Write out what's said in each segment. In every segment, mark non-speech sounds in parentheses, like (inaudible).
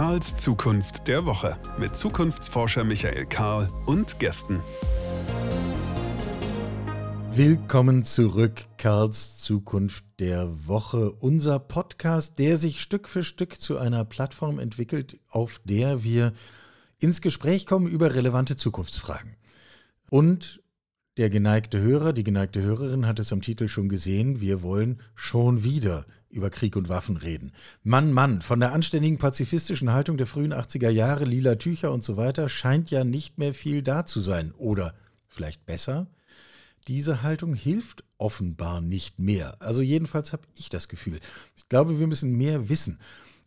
Karls Zukunft der Woche mit Zukunftsforscher Michael Karl und Gästen. Willkommen zurück, Karls Zukunft der Woche. Unser Podcast, der sich Stück für Stück zu einer Plattform entwickelt, auf der wir ins Gespräch kommen über relevante Zukunftsfragen. Und der geneigte Hörer, die geneigte Hörerin hat es am Titel schon gesehen, wir wollen schon wieder über Krieg und Waffen reden. Mann, Mann, von der anständigen pazifistischen Haltung der frühen 80er Jahre, lila Tücher und so weiter, scheint ja nicht mehr viel da zu sein. Oder vielleicht besser? Diese Haltung hilft offenbar nicht mehr. Also jedenfalls habe ich das Gefühl. Ich glaube, wir müssen mehr wissen.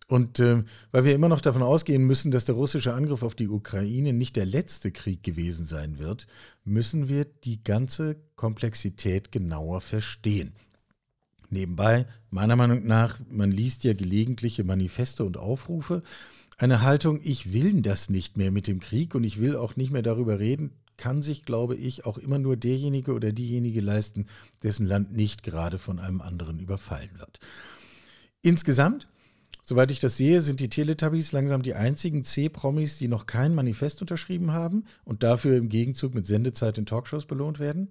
Und äh, weil wir immer noch davon ausgehen müssen, dass der russische Angriff auf die Ukraine nicht der letzte Krieg gewesen sein wird, müssen wir die ganze Komplexität genauer verstehen. Nebenbei, meiner Meinung nach, man liest ja gelegentliche Manifeste und Aufrufe. Eine Haltung, ich will das nicht mehr mit dem Krieg und ich will auch nicht mehr darüber reden, kann sich, glaube ich, auch immer nur derjenige oder diejenige leisten, dessen Land nicht gerade von einem anderen überfallen wird. Insgesamt, soweit ich das sehe, sind die Teletubbies langsam die einzigen C-Promis, die noch kein Manifest unterschrieben haben und dafür im Gegenzug mit Sendezeit in Talkshows belohnt werden.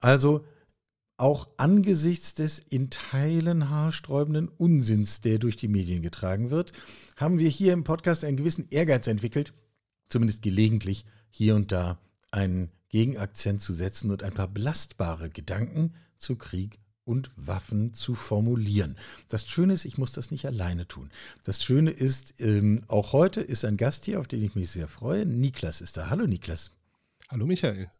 Also auch angesichts des in Teilen haarsträubenden Unsinns, der durch die Medien getragen wird, haben wir hier im Podcast einen gewissen Ehrgeiz entwickelt, zumindest gelegentlich hier und da einen Gegenakzent zu setzen und ein paar belastbare Gedanken zu Krieg und Waffen zu formulieren. Das Schöne ist, ich muss das nicht alleine tun. Das Schöne ist, ähm, auch heute ist ein Gast hier, auf den ich mich sehr freue. Niklas ist da. Hallo Niklas. Hallo Michael.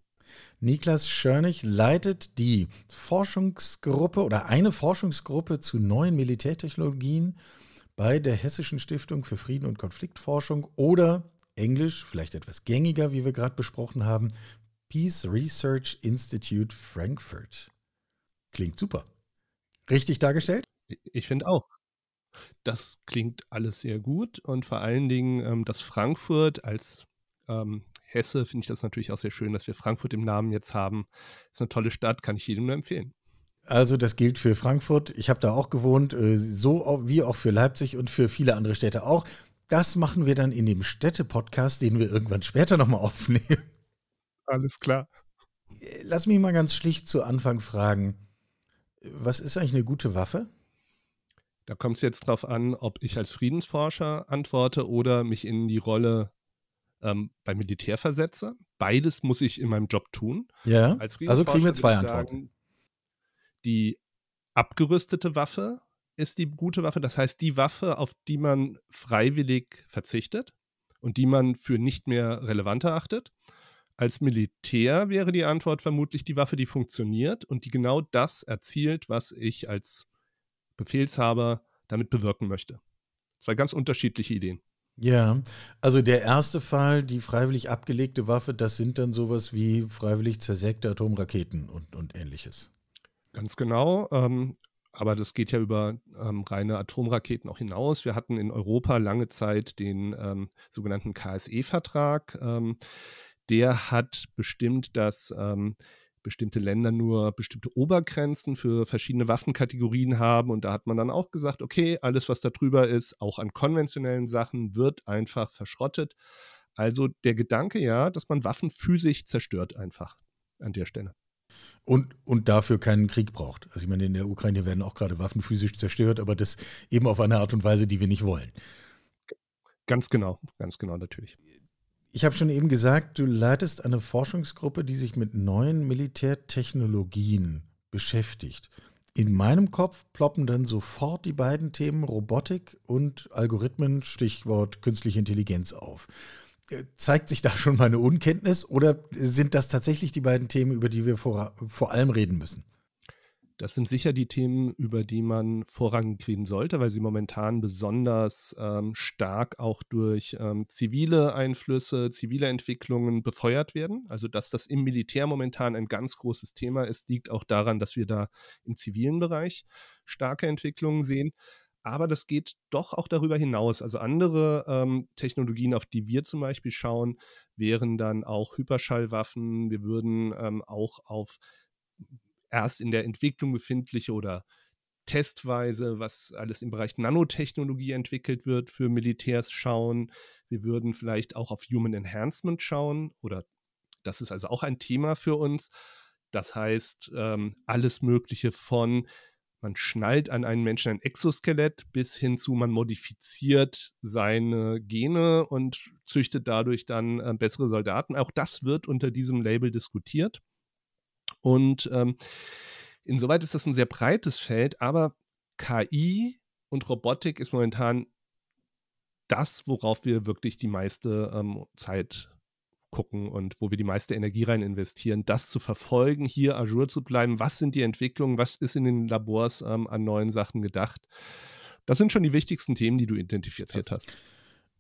Niklas Schörnig leitet die Forschungsgruppe oder eine Forschungsgruppe zu neuen Militärtechnologien bei der Hessischen Stiftung für Frieden und Konfliktforschung oder Englisch, vielleicht etwas gängiger, wie wir gerade besprochen haben, Peace Research Institute Frankfurt. Klingt super. Richtig dargestellt? Ich finde auch. Das klingt alles sehr gut und vor allen Dingen, ähm, dass Frankfurt als ähm, Hesse finde ich das natürlich auch sehr schön, dass wir Frankfurt im Namen jetzt haben. Ist eine tolle Stadt, kann ich jedem nur empfehlen. Also das gilt für Frankfurt. Ich habe da auch gewohnt, äh, so wie auch für Leipzig und für viele andere Städte auch. Das machen wir dann in dem Städte-Podcast, den wir irgendwann später nochmal (laughs) aufnehmen. Alles klar. Lass mich mal ganz schlicht zu Anfang fragen. Was ist eigentlich eine gute Waffe? Da kommt es jetzt drauf an, ob ich als Friedensforscher antworte oder mich in die Rolle ähm, beim Militär versetze. Beides muss ich in meinem Job tun. Ja, also kriegen wir zwei Antworten. Sagen, die abgerüstete Waffe ist die gute Waffe. Das heißt, die Waffe, auf die man freiwillig verzichtet und die man für nicht mehr relevant erachtet. Als Militär wäre die Antwort vermutlich die Waffe, die funktioniert und die genau das erzielt, was ich als Befehlshaber damit bewirken möchte. Zwei ganz unterschiedliche Ideen. Ja, also der erste Fall, die freiwillig abgelegte Waffe, das sind dann sowas wie freiwillig zersägte Atomraketen und, und ähnliches. Ganz genau. Ähm, aber das geht ja über ähm, reine Atomraketen auch hinaus. Wir hatten in Europa lange Zeit den ähm, sogenannten KSE-Vertrag. Ähm, der hat bestimmt, dass ähm, bestimmte Länder nur bestimmte Obergrenzen für verschiedene Waffenkategorien haben. Und da hat man dann auch gesagt, okay, alles, was da drüber ist, auch an konventionellen Sachen, wird einfach verschrottet. Also der Gedanke ja, dass man Waffen physisch zerstört einfach an der Stelle. Und, und dafür keinen Krieg braucht. Also ich meine, in der Ukraine werden auch gerade Waffen physisch zerstört, aber das eben auf eine Art und Weise, die wir nicht wollen. Ganz genau, ganz genau natürlich. Ich habe schon eben gesagt, du leitest eine Forschungsgruppe, die sich mit neuen Militärtechnologien beschäftigt. In meinem Kopf ploppen dann sofort die beiden Themen Robotik und Algorithmen, Stichwort künstliche Intelligenz auf. Äh, zeigt sich da schon meine Unkenntnis oder sind das tatsächlich die beiden Themen, über die wir vor, vor allem reden müssen? Das sind sicher die Themen, über die man vorrangig reden sollte, weil sie momentan besonders ähm, stark auch durch ähm, zivile Einflüsse, zivile Entwicklungen befeuert werden. Also, dass das im Militär momentan ein ganz großes Thema ist, liegt auch daran, dass wir da im zivilen Bereich starke Entwicklungen sehen. Aber das geht doch auch darüber hinaus. Also andere ähm, Technologien, auf die wir zum Beispiel schauen, wären dann auch Hyperschallwaffen. Wir würden ähm, auch auf erst in der Entwicklung befindliche oder testweise, was alles im Bereich Nanotechnologie entwickelt wird, für Militärs schauen. Wir würden vielleicht auch auf Human Enhancement schauen oder das ist also auch ein Thema für uns. Das heißt, ähm, alles Mögliche von man schnallt an einen Menschen ein Exoskelett bis hin zu man modifiziert seine Gene und züchtet dadurch dann äh, bessere Soldaten. Auch das wird unter diesem Label diskutiert. Und ähm, insoweit ist das ein sehr breites Feld, aber KI und Robotik ist momentan das, worauf wir wirklich die meiste ähm, Zeit gucken und wo wir die meiste Energie rein investieren, das zu verfolgen, hier Azure zu bleiben. Was sind die Entwicklungen? Was ist in den Labors ähm, an neuen Sachen gedacht? Das sind schon die wichtigsten Themen, die du identifiziert hast.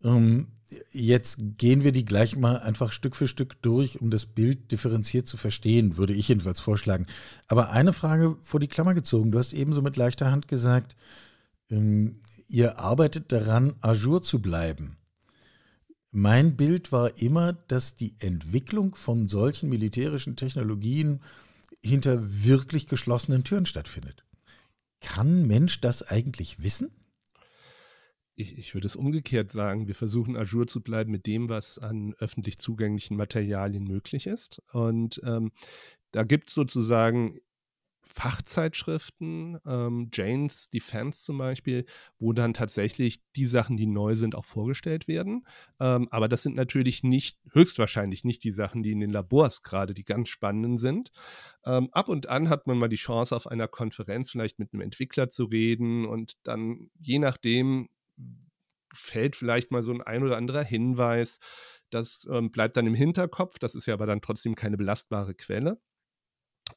Ähm, jetzt gehen wir die gleich mal einfach Stück für Stück durch, um das Bild differenziert zu verstehen, würde ich jedenfalls vorschlagen. Aber eine Frage vor die Klammer gezogen. Du hast ebenso mit leichter Hand gesagt, ähm, ihr arbeitet daran, Azure zu bleiben. Mein Bild war immer, dass die Entwicklung von solchen militärischen Technologien hinter wirklich geschlossenen Türen stattfindet. Kann Mensch das eigentlich wissen? Ich, ich, würde es umgekehrt sagen. Wir versuchen Azure zu bleiben mit dem, was an öffentlich zugänglichen Materialien möglich ist. Und ähm, da gibt es sozusagen Fachzeitschriften, ähm, Jane's Defense zum Beispiel, wo dann tatsächlich die Sachen, die neu sind, auch vorgestellt werden. Ähm, aber das sind natürlich nicht, höchstwahrscheinlich nicht die Sachen, die in den Labors gerade die ganz spannenden sind. Ähm, ab und an hat man mal die Chance, auf einer Konferenz vielleicht mit einem Entwickler zu reden und dann je nachdem fällt vielleicht mal so ein ein oder anderer Hinweis. Das ähm, bleibt dann im Hinterkopf, das ist ja aber dann trotzdem keine belastbare Quelle.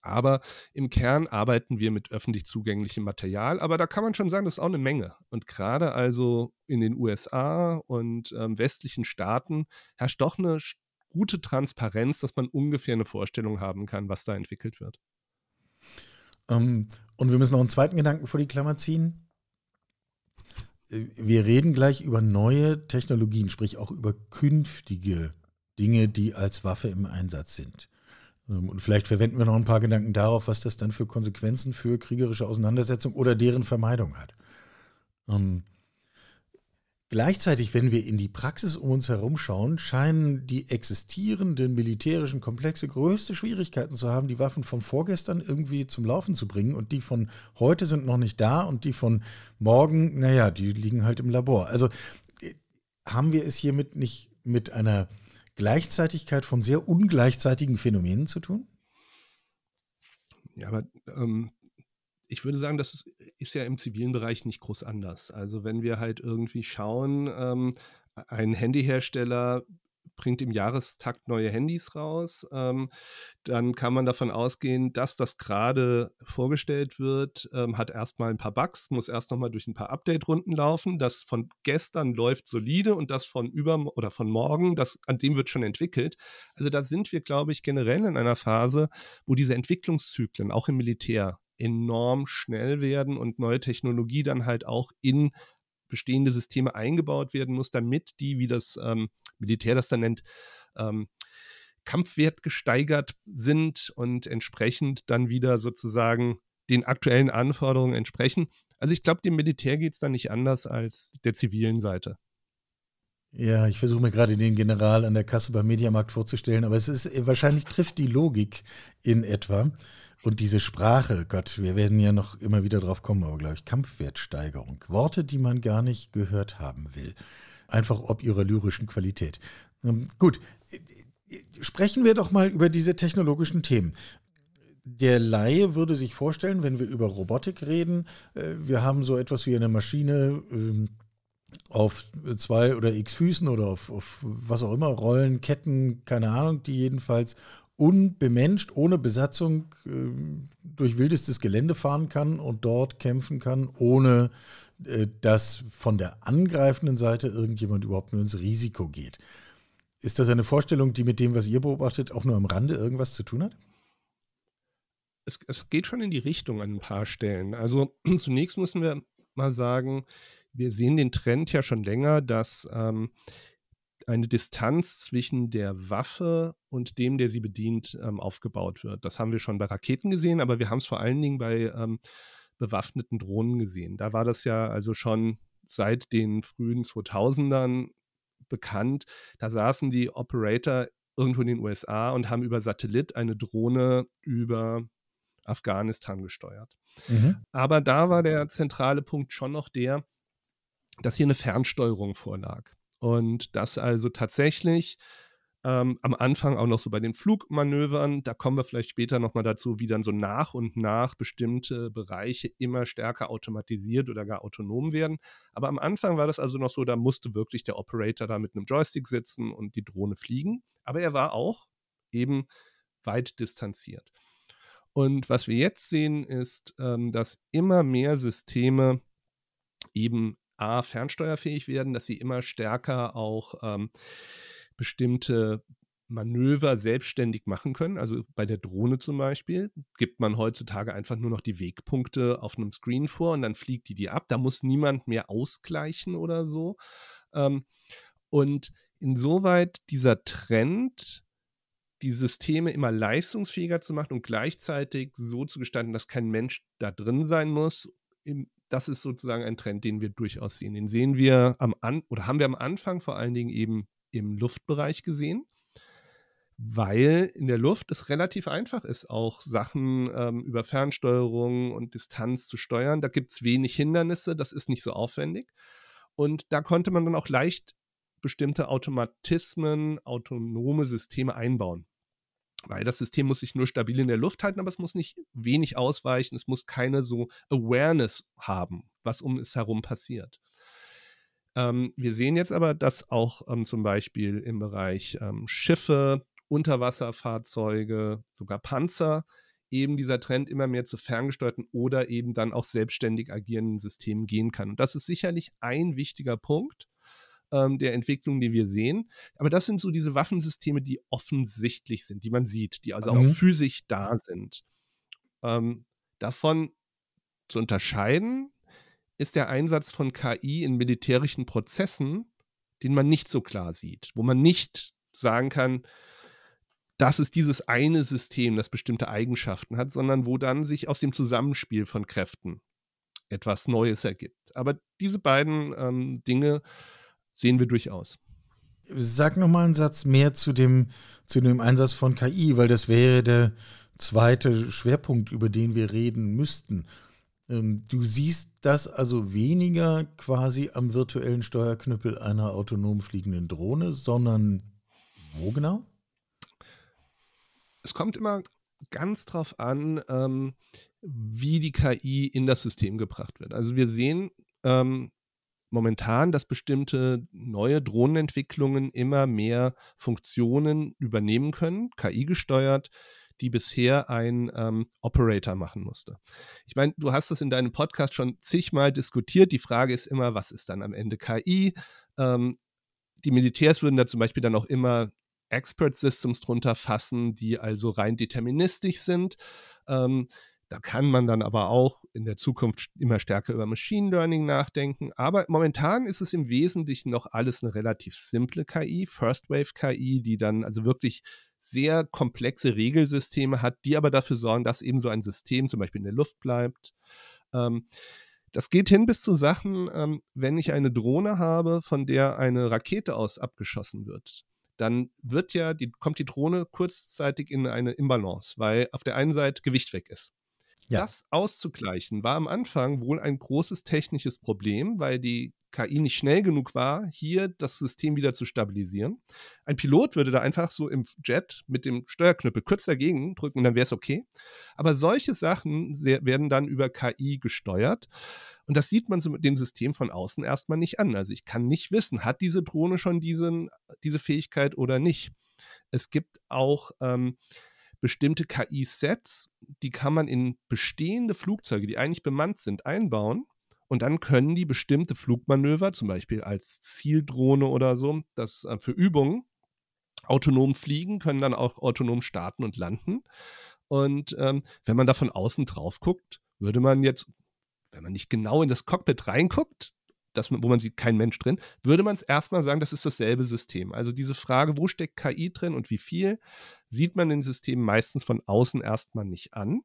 Aber im Kern arbeiten wir mit öffentlich zugänglichem Material. Aber da kann man schon sagen, das ist auch eine Menge. Und gerade also in den USA und ähm, westlichen Staaten herrscht doch eine gute Transparenz, dass man ungefähr eine Vorstellung haben kann, was da entwickelt wird. Um, ähm, und wir müssen noch einen zweiten Gedanken vor die Klammer ziehen. Wir reden gleich über neue Technologien, sprich auch über künftige Dinge, die als Waffe im Einsatz sind. Ähm, und vielleicht verwenden wir noch ein paar Gedanken darauf, was das dann für Konsequenzen für kriegerische Auseinandersetzung oder deren Vermeidung hat. Ähm, gleichzeitig, wenn wir in die Praxis um uns herum schauen, scheinen die existierenden militärischen Komplexe größte Schwierigkeiten zu haben, die Waffen von vorgestern irgendwie zum Laufen zu bringen. Und die von heute sind noch nicht da und die von morgen, naja, die liegen halt im Labor. Also äh, haben wir es hiermit nicht mit einer Gleichzeitigkeit von sehr ungleichzeitigen Phänomenen zu tun? Ja, aber ähm, ich würde sagen, das ist ja im zivilen Bereich nicht groß anders. Also wenn wir halt irgendwie schauen, ähm, ein Handyhersteller bringt im Jahrestakt neue Handys raus, ähm, dann kann man davon ausgehen, dass das gerade vorgestellt wird, ähm, hat erstmal ein paar Bugs, muss erst nochmal durch ein paar Update-Runden laufen. Das von gestern läuft solide und das von über oder von morgen, das, an dem wird schon entwickelt. Also da sind wir, glaube ich, generell in einer Phase, wo diese Entwicklungszyklen auch im Militär enorm schnell werden und neue Technologie dann halt auch in bestehende Systeme eingebaut werden muss, damit die, wie das ähm, Militär das dann nennt, ähm, Kampfwert gesteigert sind und entsprechend dann wieder sozusagen den aktuellen Anforderungen entsprechen. Also ich glaube, dem Militär geht es dann nicht anders als der zivilen Seite. Ja, ich versuche mir gerade den General an der Kasse beim Mediamarkt vorzustellen, aber es ist wahrscheinlich trifft die Logik in etwa. Und diese Sprache, Gott, wir werden ja noch immer wieder drauf kommen, aber glaube ich, Kampfwertsteigerung. Worte, die man gar nicht gehört haben will. Einfach ob ihrer lyrischen Qualität. Ähm, gut, sprechen wir doch mal über diese technologischen Themen. Der Laie würde sich vorstellen, wenn wir über Robotik reden, äh, wir haben so etwas wie eine Maschine ähm, auf zwei oder x Füßen oder auf, auf was auch immer, Rollen, Ketten, keine Ahnung, die jedenfalls unbemenscht, ohne Besatzung äh, durch wildestes Gelände fahren kann und dort kämpfen kann, ohne äh, dass von der angreifenden Seite irgendjemand überhaupt nur ins Risiko geht. Ist das eine Vorstellung, die mit dem, was ihr beobachtet, auch nur am Rande irgendwas zu tun hat? Es, es geht schon in die Richtung an ein paar Stellen. Also (clears throat) zunächst müssen wir mal sagen, wir sehen den Trend ja schon länger, dass ähm, eine Distanz zwischen der Waffe und dem, der sie bedient, ähm, aufgebaut wird. Das haben wir schon bei Raketen gesehen, aber wir haben es vor allen Dingen bei, ähm, bewaffneten Drohnen gesehen. Da war das ja also schon seit den frühen 2000ern bekannt. Da saßen die Operator irgendwo in den USA und haben über Satellit eine Drohne über Afghanistan gesteuert. Mhm. Aber da war der zentrale Punkt schon noch der, dass hier eine Fernsteuerung vorlag. Und dass also tatsächlich ähm, am Anfang auch noch so bei den Flugmanövern, da kommen wir vielleicht später nochmal dazu, wie dann so nach und nach bestimmte Bereiche immer stärker automatisiert oder gar autonom werden. Aber am Anfang war das also noch so, da musste wirklich der Operator da mit einem Joystick sitzen und die Drohne fliegen. Aber er war auch eben weit distanziert. Und was wir jetzt sehen, ist, ähm, dass immer mehr Systeme eben A, fernsteuerfähig werden, dass sie immer stärker auch ähm, bestimmte Manöver selbstständig machen können. Also bei der Drohne zum Beispiel gibt man heutzutage einfach nur noch die Wegpunkte auf einem Screen vor und dann fliegt die die ab. Da muss niemand mehr ausgleichen oder so. Ähm, und insoweit dieser Trend, die Systeme immer leistungsfähiger zu machen und gleichzeitig so zu gestalten, dass kein Mensch da drin sein muss, das ist sozusagen ein Trend, den wir durchaus sehen. Den sehen wir am An oder haben wir am Anfang vor allen Dingen eben im Luftbereich gesehen, weil in der Luft es relativ einfach ist, auch Sachen ähm, über Fernsteuerung und Distanz zu steuern. Da gibt es wenig Hindernisse, das ist nicht so aufwendig. Und da konnte man dann auch leicht bestimmte Automatismen, autonome Systeme einbauen. Weil das System muss sich nur stabil in der Luft halten, aber es muss nicht wenig ausweichen, es muss keine so Awareness haben, was um es herum passiert. Ähm, wir sehen jetzt aber, dass auch ähm, zum Beispiel im Bereich ähm, Schiffe, Unterwasserfahrzeuge, sogar Panzer eben dieser Trend immer mehr zu ferngesteuerten oder eben dann auch selbstständig agierenden Systemen gehen kann. Und das ist sicherlich ein wichtiger Punkt ähm, der Entwicklung, die wir sehen. Aber das sind so diese Waffensysteme, die offensichtlich sind, die man sieht, die also mhm. auch physisch da sind. Ähm, davon zu unterscheiden ist der Einsatz von KI in militärischen Prozessen, den man nicht so klar sieht, wo man nicht sagen kann, das ist dieses eine System, das bestimmte Eigenschaften hat, sondern wo dann sich aus dem Zusammenspiel von Kräften etwas Neues ergibt. Aber diese beiden ähm, Dinge sehen wir durchaus. Sag noch mal einen Satz mehr zu dem, zu dem Einsatz von KI, weil das wäre der zweite Schwerpunkt, über den wir reden müssten. Ähm, du siehst das also weniger quasi am virtuellen Steuerknüppel einer autonom fliegenden Drohne, sondern wo genau? Es kommt immer ganz drauf an, ähm, wie die KI in das System gebracht wird. Also wir sehen ähm, momentan, dass bestimmte neue Drohnenentwicklungen immer mehr Funktionen übernehmen können, KI gesteuert, die bisher ein ähm, Operator machen musste. Ich meine, du hast das in deinem Podcast schon zigmal diskutiert. Die Frage ist immer, was ist dann am Ende KI? Ähm, die Militärs würden da zum Beispiel dann auch immer Expert Systems drunter fassen, die also rein deterministisch sind. Ähm, da kann man dann aber auch in der Zukunft immer stärker über Machine Learning nachdenken. Aber momentan ist es im Wesentlichen noch alles eine relativ simple KI, First Wave KI, die dann also wirklich sehr komplexe Regelsysteme hat, die aber dafür sorgen, dass eben so ein System zum Beispiel in der Luft bleibt. Ähm, das geht hin bis zu Sachen, ähm, wenn ich eine Drohne habe, von der eine Rakete aus abgeschossen wird, dann wird ja, die, kommt die Drohne kurzzeitig in eine Imbalance, weil auf der einen Seite Gewicht weg ist. Ja. Das auszugleichen war am Anfang wohl ein großes technisches Problem, weil die KI nicht schnell genug war, hier das System wieder zu stabilisieren. Ein Pilot würde da einfach so im Jet mit dem Steuerknüppel kurz dagegen drücken und dann wäre es okay. Aber solche Sachen werden dann über KI gesteuert. Und das sieht man so mit dem System von außen erstmal nicht an. Also ich kann nicht wissen, hat diese Drohne schon diesen, diese Fähigkeit oder nicht. Es gibt auch ähm, bestimmte KI-Sets, die kann man in bestehende Flugzeuge, die eigentlich bemannt sind, einbauen. Und dann können die bestimmte Flugmanöver, zum Beispiel als Zieldrohne oder so, das äh, für Übungen, autonom fliegen, können dann auch autonom starten und landen. Und ähm, wenn man da von außen drauf guckt, würde man jetzt, wenn man nicht genau in das Cockpit reinguckt, das, wo man sieht, kein Mensch drin, würde man es erstmal sagen, das ist dasselbe System. Also diese Frage, wo steckt KI drin und wie viel, sieht man den Systemen meistens von außen erstmal nicht an.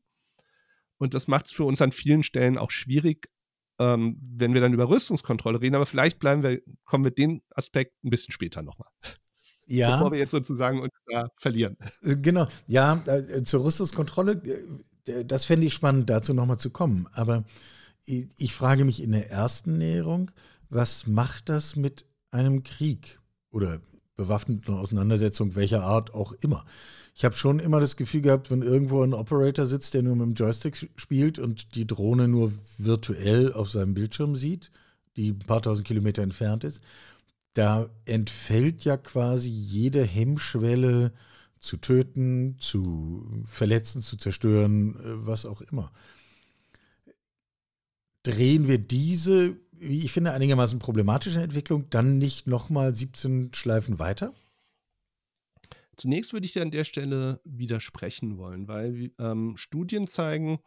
und das macht es für uns an vielen Stellen auch schwierig, ähm, wenn wir dann über Rüstungskontrolle reden. Aber vielleicht bleiben wir, kommen wir den Aspekt ein bisschen später nochmal. Ja. Bevor wir jetzt sozusagen uns da verlieren. Äh, genau, ja, äh, zur Rüstungskontrolle, äh, das fände ich spannend, dazu nochmal zu kommen. Aber ich frage mich in der ersten Näherung, was macht das mit einem Krieg oder bewaffneten Auseinandersetzung welcher Art auch immer? Ich habe schon immer das Gefühl gehabt, wenn irgendwo ein Operator sitzt, der nur mit dem Joystick spielt und die Drohne nur virtuell auf seinem Bildschirm sieht, die ein paar tausend Kilometer entfernt ist, da entfällt ja quasi jede Hemmschwelle zu töten, zu verletzen, zu zerstören, äh, was auch immer. Drehen wir diese, wie ich finde, einigermaßen problematische Entwicklung dann nicht nochmal 17 Schleifen weiter? Zunächst würde ich dir an der Stelle widersprechen wollen, weil ähm, Studien zeigen,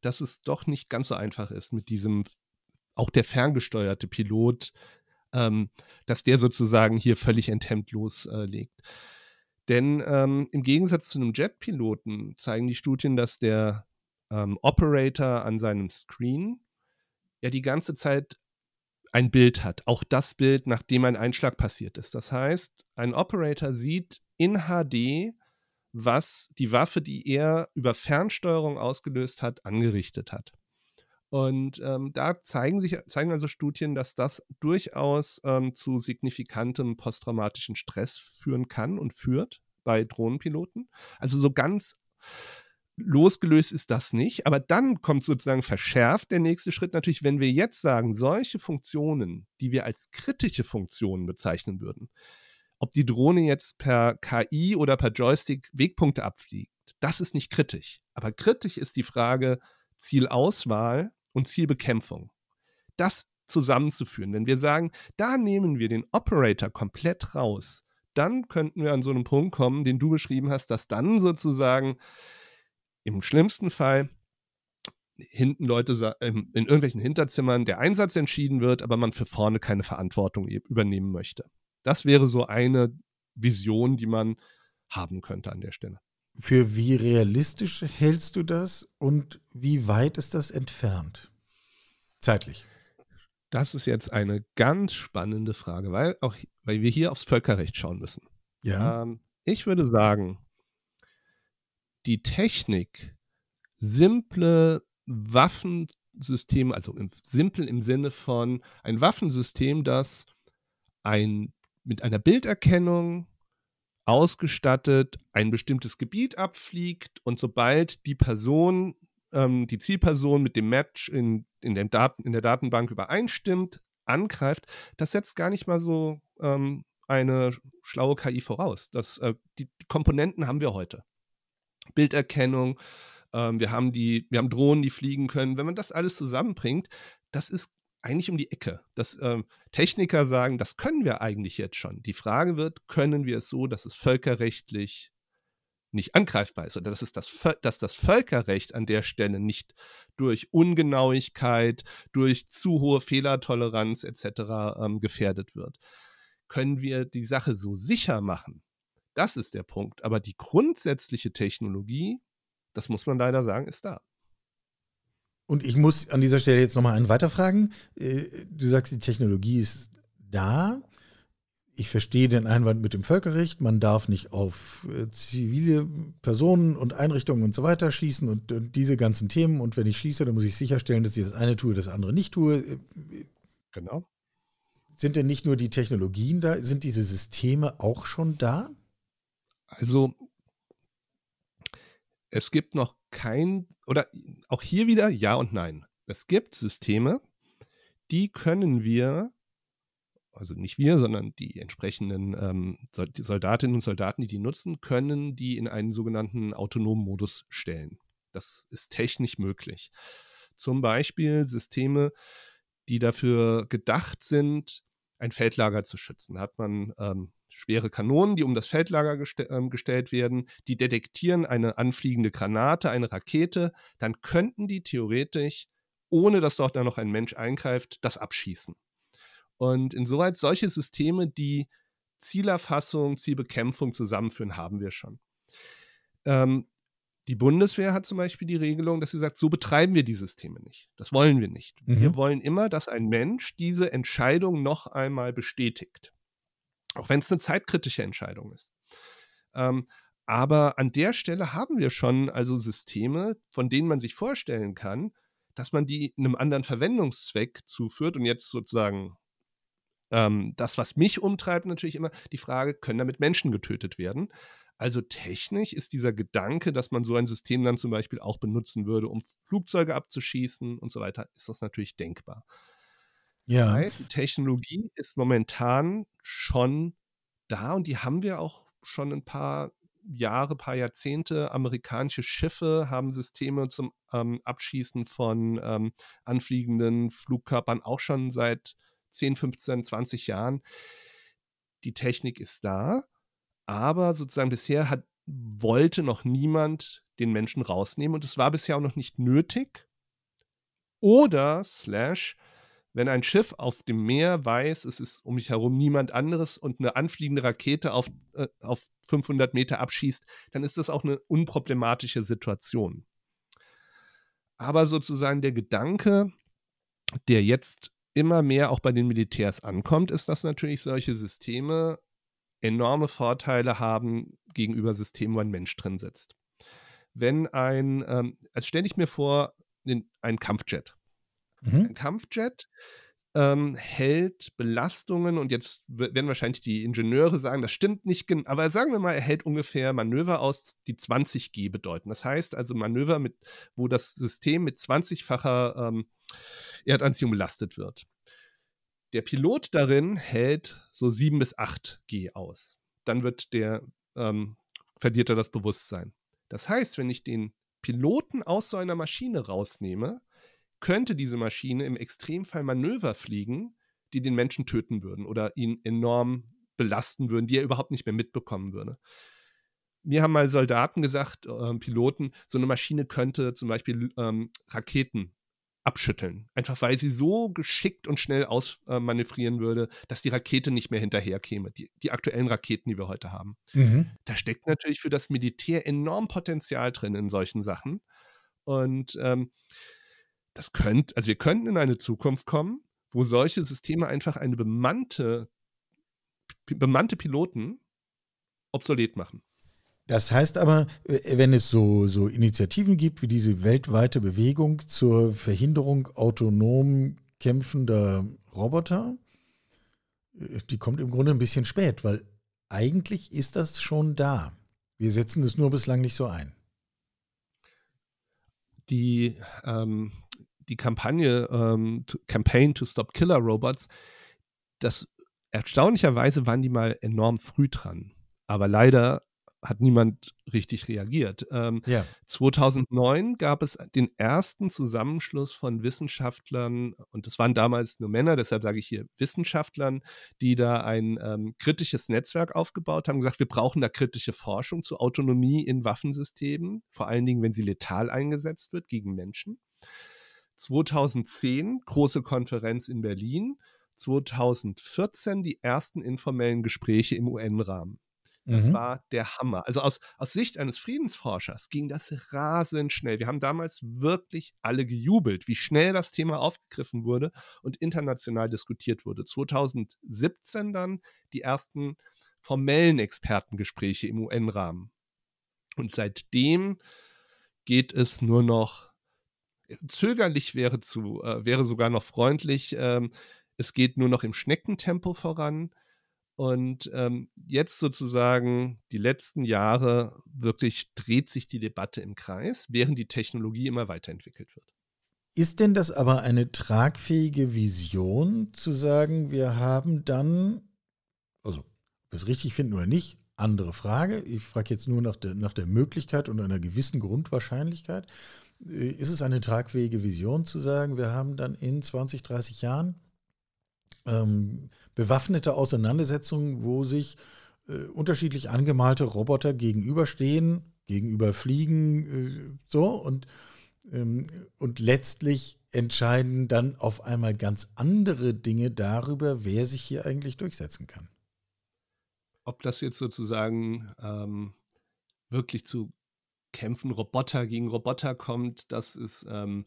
dass es doch nicht ganz so einfach ist mit diesem, auch der ferngesteuerte Pilot, ähm, dass der sozusagen hier völlig enthemmt loslegt. Denn ähm, im Gegensatz zu einem Jetpiloten zeigen die Studien, dass der ähm, Operator an seinem Screen ja die ganze Zeit ein Bild hat. Auch das Bild, nachdem ein Einschlag passiert ist. Das heißt, ein Operator sieht in HD, was die Waffe, die er über Fernsteuerung ausgelöst hat, angerichtet hat. Und ähm, da zeigen sich zeigen also Studien, dass das durchaus ähm, zu signifikantem posttraumatischen Stress führen kann und führt bei Drohnenpiloten. Also so ganz losgelöst ist das nicht, aber dann kommt sozusagen verschärft der nächste Schritt natürlich, wenn wir jetzt sagen, solche Funktionen, die wir als kritische Funktionen bezeichnen würden, ob die Drohne jetzt per KI oder per Joystick Wegpunkte abfliegt, das ist nicht kritisch. Aber kritisch ist die Frage Zielauswahl und Zielbekämpfung. Das zusammenzuführen. Wenn wir sagen, da nehmen wir den Operator komplett raus, dann könnten wir an so einen Punkt kommen, den du beschrieben hast, dass dann sozusagen im schlimmsten Fall hinten Leute in irgendwelchen Hinterzimmern der Einsatz entschieden wird, aber man für vorne keine Verantwortung übernehmen möchte. Das wäre so eine Vision, die man haben könnte an der Stelle. Für wie realistisch hältst du das und wie weit ist das entfernt? Zeitlich. Das ist jetzt eine ganz spannende Frage, weil, auch, weil wir hier aufs Völkerrecht schauen müssen. Ja. Ähm, ich würde sagen, die Technik, simple Waffensysteme, also im, simpel im Sinne von ein Waffensystem, das ein, mit einer Bilderkennung ausgestattet ein bestimmtes Gebiet abfliegt und sobald die Person, ähm, die Zielperson mit dem Match in, in, dem Daten, in der Datenbank übereinstimmt, angreift, das setzt gar nicht mal so ähm, eine schlaue KI voraus. Das, äh, die, die, Komponenten haben wir heute. Bilderkennung, ähm, wir, haben die, wir haben Drohnen, die fliegen können. Wenn man das alles zusammenbringt, das ist eigentlich um die Ecke. Dass ähm, Techniker sagen, das können wir eigentlich jetzt schon. Die Frage wird, können wir es so, dass es völkerrechtlich nicht angreifbar ist oder dass, es das, dass das Völkerrecht an der Stelle nicht durch Ungenauigkeit, durch zu hohe Fehlertoleranz etc. Ähm, gefährdet wird. Können wir die Sache so sicher machen? Das ist der Punkt. Aber die grundsätzliche Technologie, das muss man leider sagen, ist da. Und ich muss an dieser Stelle jetzt nochmal einen weiterfragen. Äh, du sagst, die Technologie ist da. Ich verstehe den Einwand mit dem Völkerrecht. Man darf nicht auf äh, zivile Personen und Einrichtungen und so weiter schießen und, und, diese ganzen Themen. Und wenn ich schieße, dann muss ich sicherstellen, dass ich das eine tue, das andere nicht tue. Äh, genau. Sind denn nicht nur die Technologien da? Sind diese Systeme auch schon da? Also es gibt noch kein, oder auch hier wieder ja und nein. Es gibt Systeme, die können wir, also nicht wir, sondern die entsprechenden ähm, Soldatinnen und Soldaten, die die nutzen, können die in einen sogenannten autonomen Modus stellen. Das ist technisch möglich. Zum Beispiel Systeme, die dafür gedacht sind, ein Feldlager zu schützen. Da hat man ähm, schwere Kanonen, die um das Feldlager geste äh, gestellt werden, die detektieren eine anfliegende Granate, eine Rakete, dann könnten die theoretisch, ohne dass dort dann noch ein Mensch eingreift, das abschießen. Und insoweit solche Systeme, die Zielerfassung, Zielbekämpfung zusammenführen, haben wir schon. Ähm, Die Bundeswehr hat zum Beispiel die Regelung, dass sie sagt, so betreiben wir die Systeme nicht. Das wollen wir nicht. Mhm. Wir wollen immer, dass ein Mensch diese Entscheidung noch einmal bestätigt. Auch wenn es eine zeitkritische Entscheidung ist. Ähm, aber an der Stelle haben wir schon also Systeme, von denen man sich vorstellen kann, dass man die einem anderen Verwendungszweck zuführt und jetzt sozusagen ähm, das, was mich umtreibt, natürlich immer die Frage, können damit Menschen getötet werden? Also technisch ist dieser Gedanke, dass man so ein System dann zum Beispiel auch benutzen würde, um Flugzeuge abzuschießen und so weiter, ist das natürlich denkbar. Ja. Die Technologie ist momentan schon da und die haben wir auch schon ein paar Jahre, paar Jahrzehnte. Amerikanische Schiffe haben Systeme zum ähm, Abschießen von ähm, anfliegenden Flugkörpern auch schon seit 10, 15, 20 Jahren. Die Technik ist da, aber sozusagen bisher hat, wollte noch niemand den Menschen rausnehmen und es war bisher auch noch nicht nötig. Oder, slash, wenn ein Schiff auf dem Meer weiß, es ist um mich herum niemand anderes und eine anfliegende Rakete auf, äh, auf 500 Meter abschießt, dann ist das auch eine unproblematische Situation. Aber sozusagen der Gedanke, der jetzt immer mehr auch bei den Militärs ankommt, ist, dass natürlich solche Systeme enorme Vorteile haben gegenüber Systemen, wo ein Mensch drin sitzt. Wenn ein, ähm, also stelle ich mir vor, ein Kampfjet. Mhm. Ein Kampfjet ähm, hält Belastungen und jetzt werden wahrscheinlich die Ingenieure sagen, das stimmt nicht, aber sagen wir mal, er hält ungefähr Manöver aus, die 20 G bedeuten. Das heißt also Manöver, mit, wo das System mit 20-facher ähm, Erdanziehung belastet wird. Der Pilot darin hält so 7 bis 8 G aus. Dann wird der, ähm, verliert er das Bewusstsein. Das heißt, wenn ich den Piloten aus so einer Maschine rausnehme, könnte diese Maschine im Extremfall Manöver fliegen, die den Menschen töten würden oder ihn enorm belasten würden, die er überhaupt nicht mehr mitbekommen würde. Mir haben mal Soldaten gesagt, äh, Piloten, so eine Maschine könnte zum Beispiel ähm, Raketen abschütteln. Einfach weil sie so geschickt und schnell ausmanövrieren äh, würde, dass die Rakete nicht mehr hinterherkäme. Die, die aktuellen Raketen, die wir heute haben. Mhm. Da steckt natürlich für das Militär enorm Potenzial drin in solchen Sachen. Und ähm, das könnte, also wir könnten in eine Zukunft kommen, wo solche Systeme einfach eine bemannte, bemannte Piloten obsolet machen. Das heißt aber, wenn es so, so Initiativen gibt wie diese weltweite Bewegung zur Verhinderung autonom kämpfender Roboter, äh, die kommt im Grunde ein bisschen spät, weil eigentlich ist das schon da. Wir setzen es nur bislang nicht so ein. Die, ähm, die Kampagne ähm, Campaign to Stop Killer Robots, das erstaunlicherweise waren die mal enorm früh dran. Aber leider hat niemand richtig reagiert. Ähm, ja. 2009 gab es den ersten Zusammenschluss von Wissenschaftlern, und das waren damals nur Männer, deshalb sage ich hier Wissenschaftlern, die da ein ähm, kritisches Netzwerk aufgebaut haben, gesagt, wir brauchen da kritische Forschung zur Autonomie in Waffensystemen, vor allen Dingen, wenn sie letal eingesetzt wird gegen Menschen. 2010 große Konferenz in Berlin, 2014 die ersten informellen Gespräche im UN-Rahmen. Das mhm. war der Hammer. Also aus, aus Sicht eines Friedensforschers ging das rasend schnell. Wir haben damals wirklich alle gejubelt, wie schnell das Thema aufgegriffen wurde und international diskutiert wurde. 2017 dann die ersten formellen Expertengespräche im UN-Rahmen. Und seitdem geht es nur noch zögerlich wäre zu, äh, wäre sogar noch freundlich. Ähm, es geht nur noch im Schneckentempo voran. Und ähm, jetzt sozusagen die letzten Jahre wirklich dreht sich die Debatte im Kreis, während die Technologie immer weiterentwickelt wird. Ist denn das aber eine tragfähige Vision, zu sagen, wir haben dann, also, ob wir es richtig finden oder nicht, andere Frage. Ich frage jetzt nur nach der, nach der Möglichkeit und einer gewissen Grundwahrscheinlichkeit. Äh, ist es eine tragfähige Vision zu sagen, wir haben dann in 20, 30 Jahren ähm, bewaffnete Auseinandersetzungen, wo sich äh, unterschiedlich angemalte Roboter gegenüberstehen, gegenüber fliegen, äh, so und, ähm, und letztlich entscheiden dann auf einmal ganz andere Dinge darüber, wer sich hier eigentlich durchsetzen kann. Ob das jetzt sozusagen ähm, wirklich zu Kämpfen Roboter gegen Roboter kommt, das ist, ähm,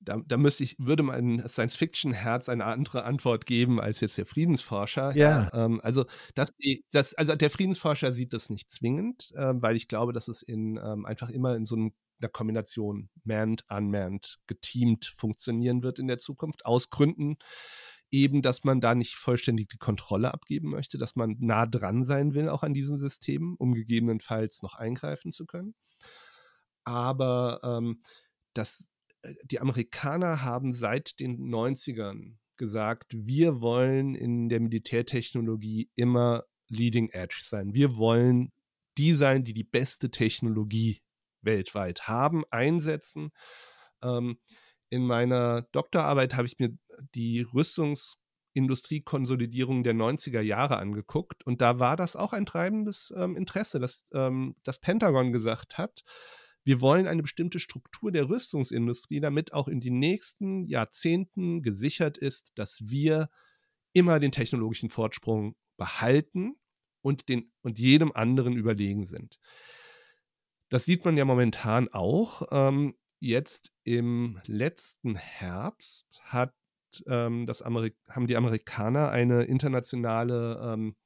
da, da müsste ich, würde mein Science-Fiction-Herz eine andere Antwort geben als jetzt der Friedensforscher. Ja. Ähm, also, das, das, also der Friedensforscher sieht das nicht zwingend, äh, weil ich glaube, dass es in ähm, einfach immer in so einem einer Kombination manned, unmanned, geteamt funktionieren wird in der Zukunft, aus Gründen eben, dass man da nicht vollständig die Kontrolle abgeben möchte, dass man nah dran sein will auch an diesen Systemen, um gegebenenfalls noch eingreifen zu können. Aber ähm, das, äh, die Amerikaner haben seit den 90ern gesagt, wir wollen in der Militärtechnologie immer leading edge sein. Wir wollen die sein, die die beste Technologie weltweit haben, einsetzen. Ähm, in meiner Doktorarbeit habe ich mir die Rüstungsindustriekonsolidierung der 90er Jahre angeguckt und da war das auch ein treibendes ähm, Interesse, dass ähm, das Pentagon gesagt hat, wir wollen eine bestimmte Struktur der Rüstungsindustrie, damit auch in den nächsten Jahrzehnten gesichert ist, dass wir immer den technologischen Fortsprung behalten und, den, und jedem anderen überlegen sind. Das sieht man ja momentan auch. Ähm, jetzt im letzten Herbst hat, ähm, das haben die Amerikaner eine internationale ähm,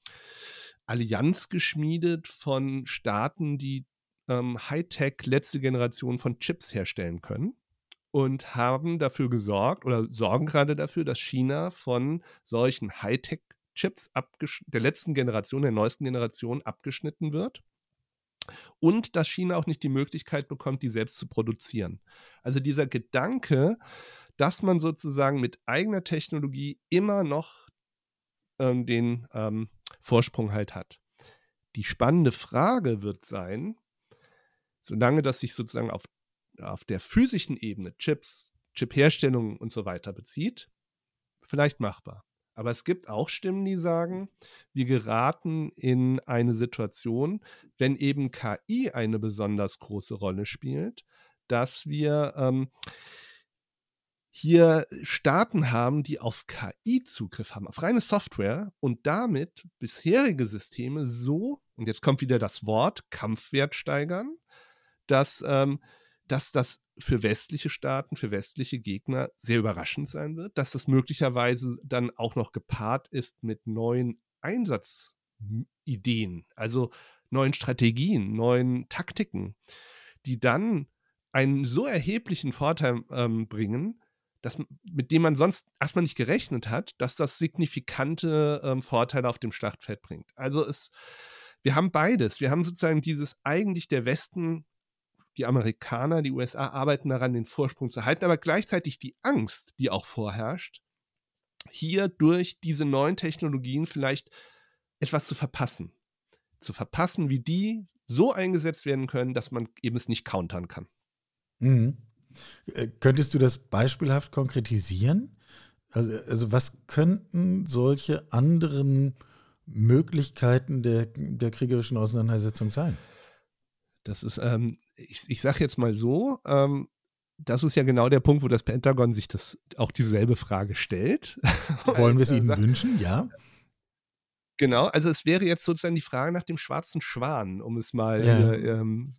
Allianz geschmiedet von Staaten, die ähm, Hightech letzte Generation von Chips herstellen können und haben dafür gesorgt oder sorgen gerade dafür, dass China von solchen Hightech-Chips der letzten Generation, der neuesten Generation abgeschnitten wird und dass China auch nicht die Möglichkeit bekommt, die selbst zu produzieren. Also dieser Gedanke, dass man sozusagen mit eigener Technologie immer noch ähm, den ähm, Vorsprung halt hat. Die spannende Frage wird sein, solange das sich sozusagen auf, auf der physischen Ebene, Chips, Chipherstellung und so weiter bezieht, vielleicht machbar. Aber es gibt auch Stimmen, die sagen, wir geraten in eine Situation, wenn eben KI eine besonders große Rolle spielt, dass wir ähm, hier Staaten haben, die auf KI Zugriff haben, auf reine Software und damit bisherige Systeme so, und jetzt kommt wieder das Wort, Kampfwert steigern, dass, ähm, dass das für westliche Staaten, für westliche Gegner sehr überraschend sein wird, dass das möglicherweise dann auch noch gepaart ist mit neuen Einsatzideen, also neuen Strategien, neuen Taktiken, die dann einen so erheblichen Vorteil ähm, bringen, dass, mit dem man sonst erstmal nicht gerechnet hat, dass das signifikante ähm, Vorteile auf dem Schlachtfeld bringt. Also es, wir haben beides. Wir haben sozusagen dieses eigentlich der Westen die Amerikaner, die USA arbeiten daran, den Vorsprung zu halten, aber gleichzeitig die Angst, die auch vorherrscht, hier durch diese neuen Technologien vielleicht etwas zu verpassen. Zu verpassen, wie die so eingesetzt werden können, dass man eben es nicht countern kann. Mhm. Äh, könntest du das beispielhaft konkretisieren? Also, also was könnten solche anderen Möglichkeiten der, der kriegerischen Auseinandersetzung sein? Das ist, ähm, ich, ich sage jetzt mal so, ähm, das ist ja genau der Punkt, wo das Pentagon sich das auch dieselbe Frage stellt. (laughs) Wollen wir es ihnen wünschen? Ja. Genau, also es wäre jetzt sozusagen die Frage nach dem schwarzen Schwan, um es mal ja. äh, ähm,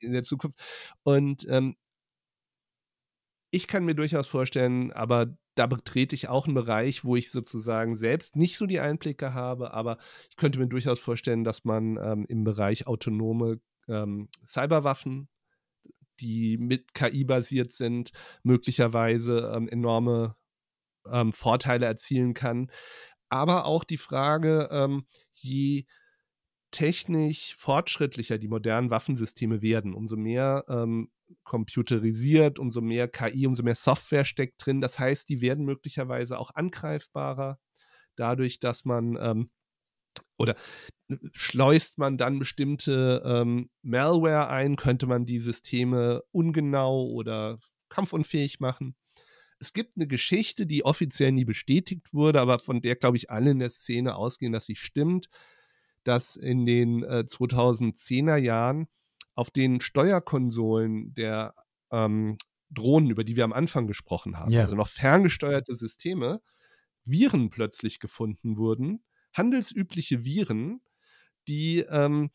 in der Zukunft. Und ähm, ich kann mir durchaus vorstellen, aber da betrete ich auch einen Bereich, wo ich sozusagen selbst nicht so die Einblicke habe, aber ich könnte mir durchaus vorstellen, dass man ähm, im Bereich autonome ähm, Cyberwaffen, die mit KI basiert sind, möglicherweise ähm, enorme ähm, Vorteile erzielen kann. Aber auch die Frage, ähm, je technisch fortschrittlicher die modernen Waffensysteme werden, umso mehr ähm, computerisiert, umso mehr KI, umso mehr Software steckt drin. Das heißt, die werden möglicherweise auch angreifbarer, dadurch, dass man ähm, oder schleust man dann bestimmte ähm, Malware ein, könnte man die Systeme ungenau oder kampfunfähig machen. Es gibt eine Geschichte, die offiziell nie bestätigt wurde, aber von der, glaube ich, alle in der Szene ausgehen, dass sie stimmt, dass in den äh, 2010er Jahren auf den Steuerkonsolen der ähm, Drohnen, über die wir am Anfang gesprochen haben, ja. also noch ferngesteuerte Systeme, Viren plötzlich gefunden wurden, handelsübliche Viren, die ähm,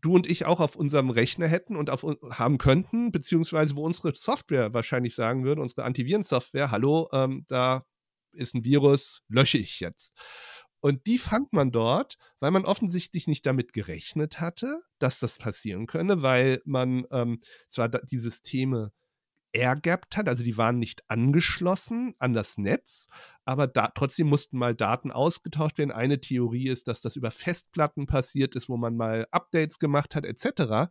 du und ich auch auf unserem Rechner hätten und auf, haben könnten, beziehungsweise wo unsere Software wahrscheinlich sagen würde, unsere Antivirensoftware, hallo, ähm, da ist ein Virus, lösche ich jetzt. Und die fand man dort, weil man offensichtlich nicht damit gerechnet hatte, dass das passieren könne, weil man ähm, zwar die Systeme airgapped hat, also die waren nicht angeschlossen an das Netz, aber da, trotzdem mussten mal Daten ausgetauscht werden. Eine Theorie ist, dass das über Festplatten passiert ist, wo man mal Updates gemacht hat, etc.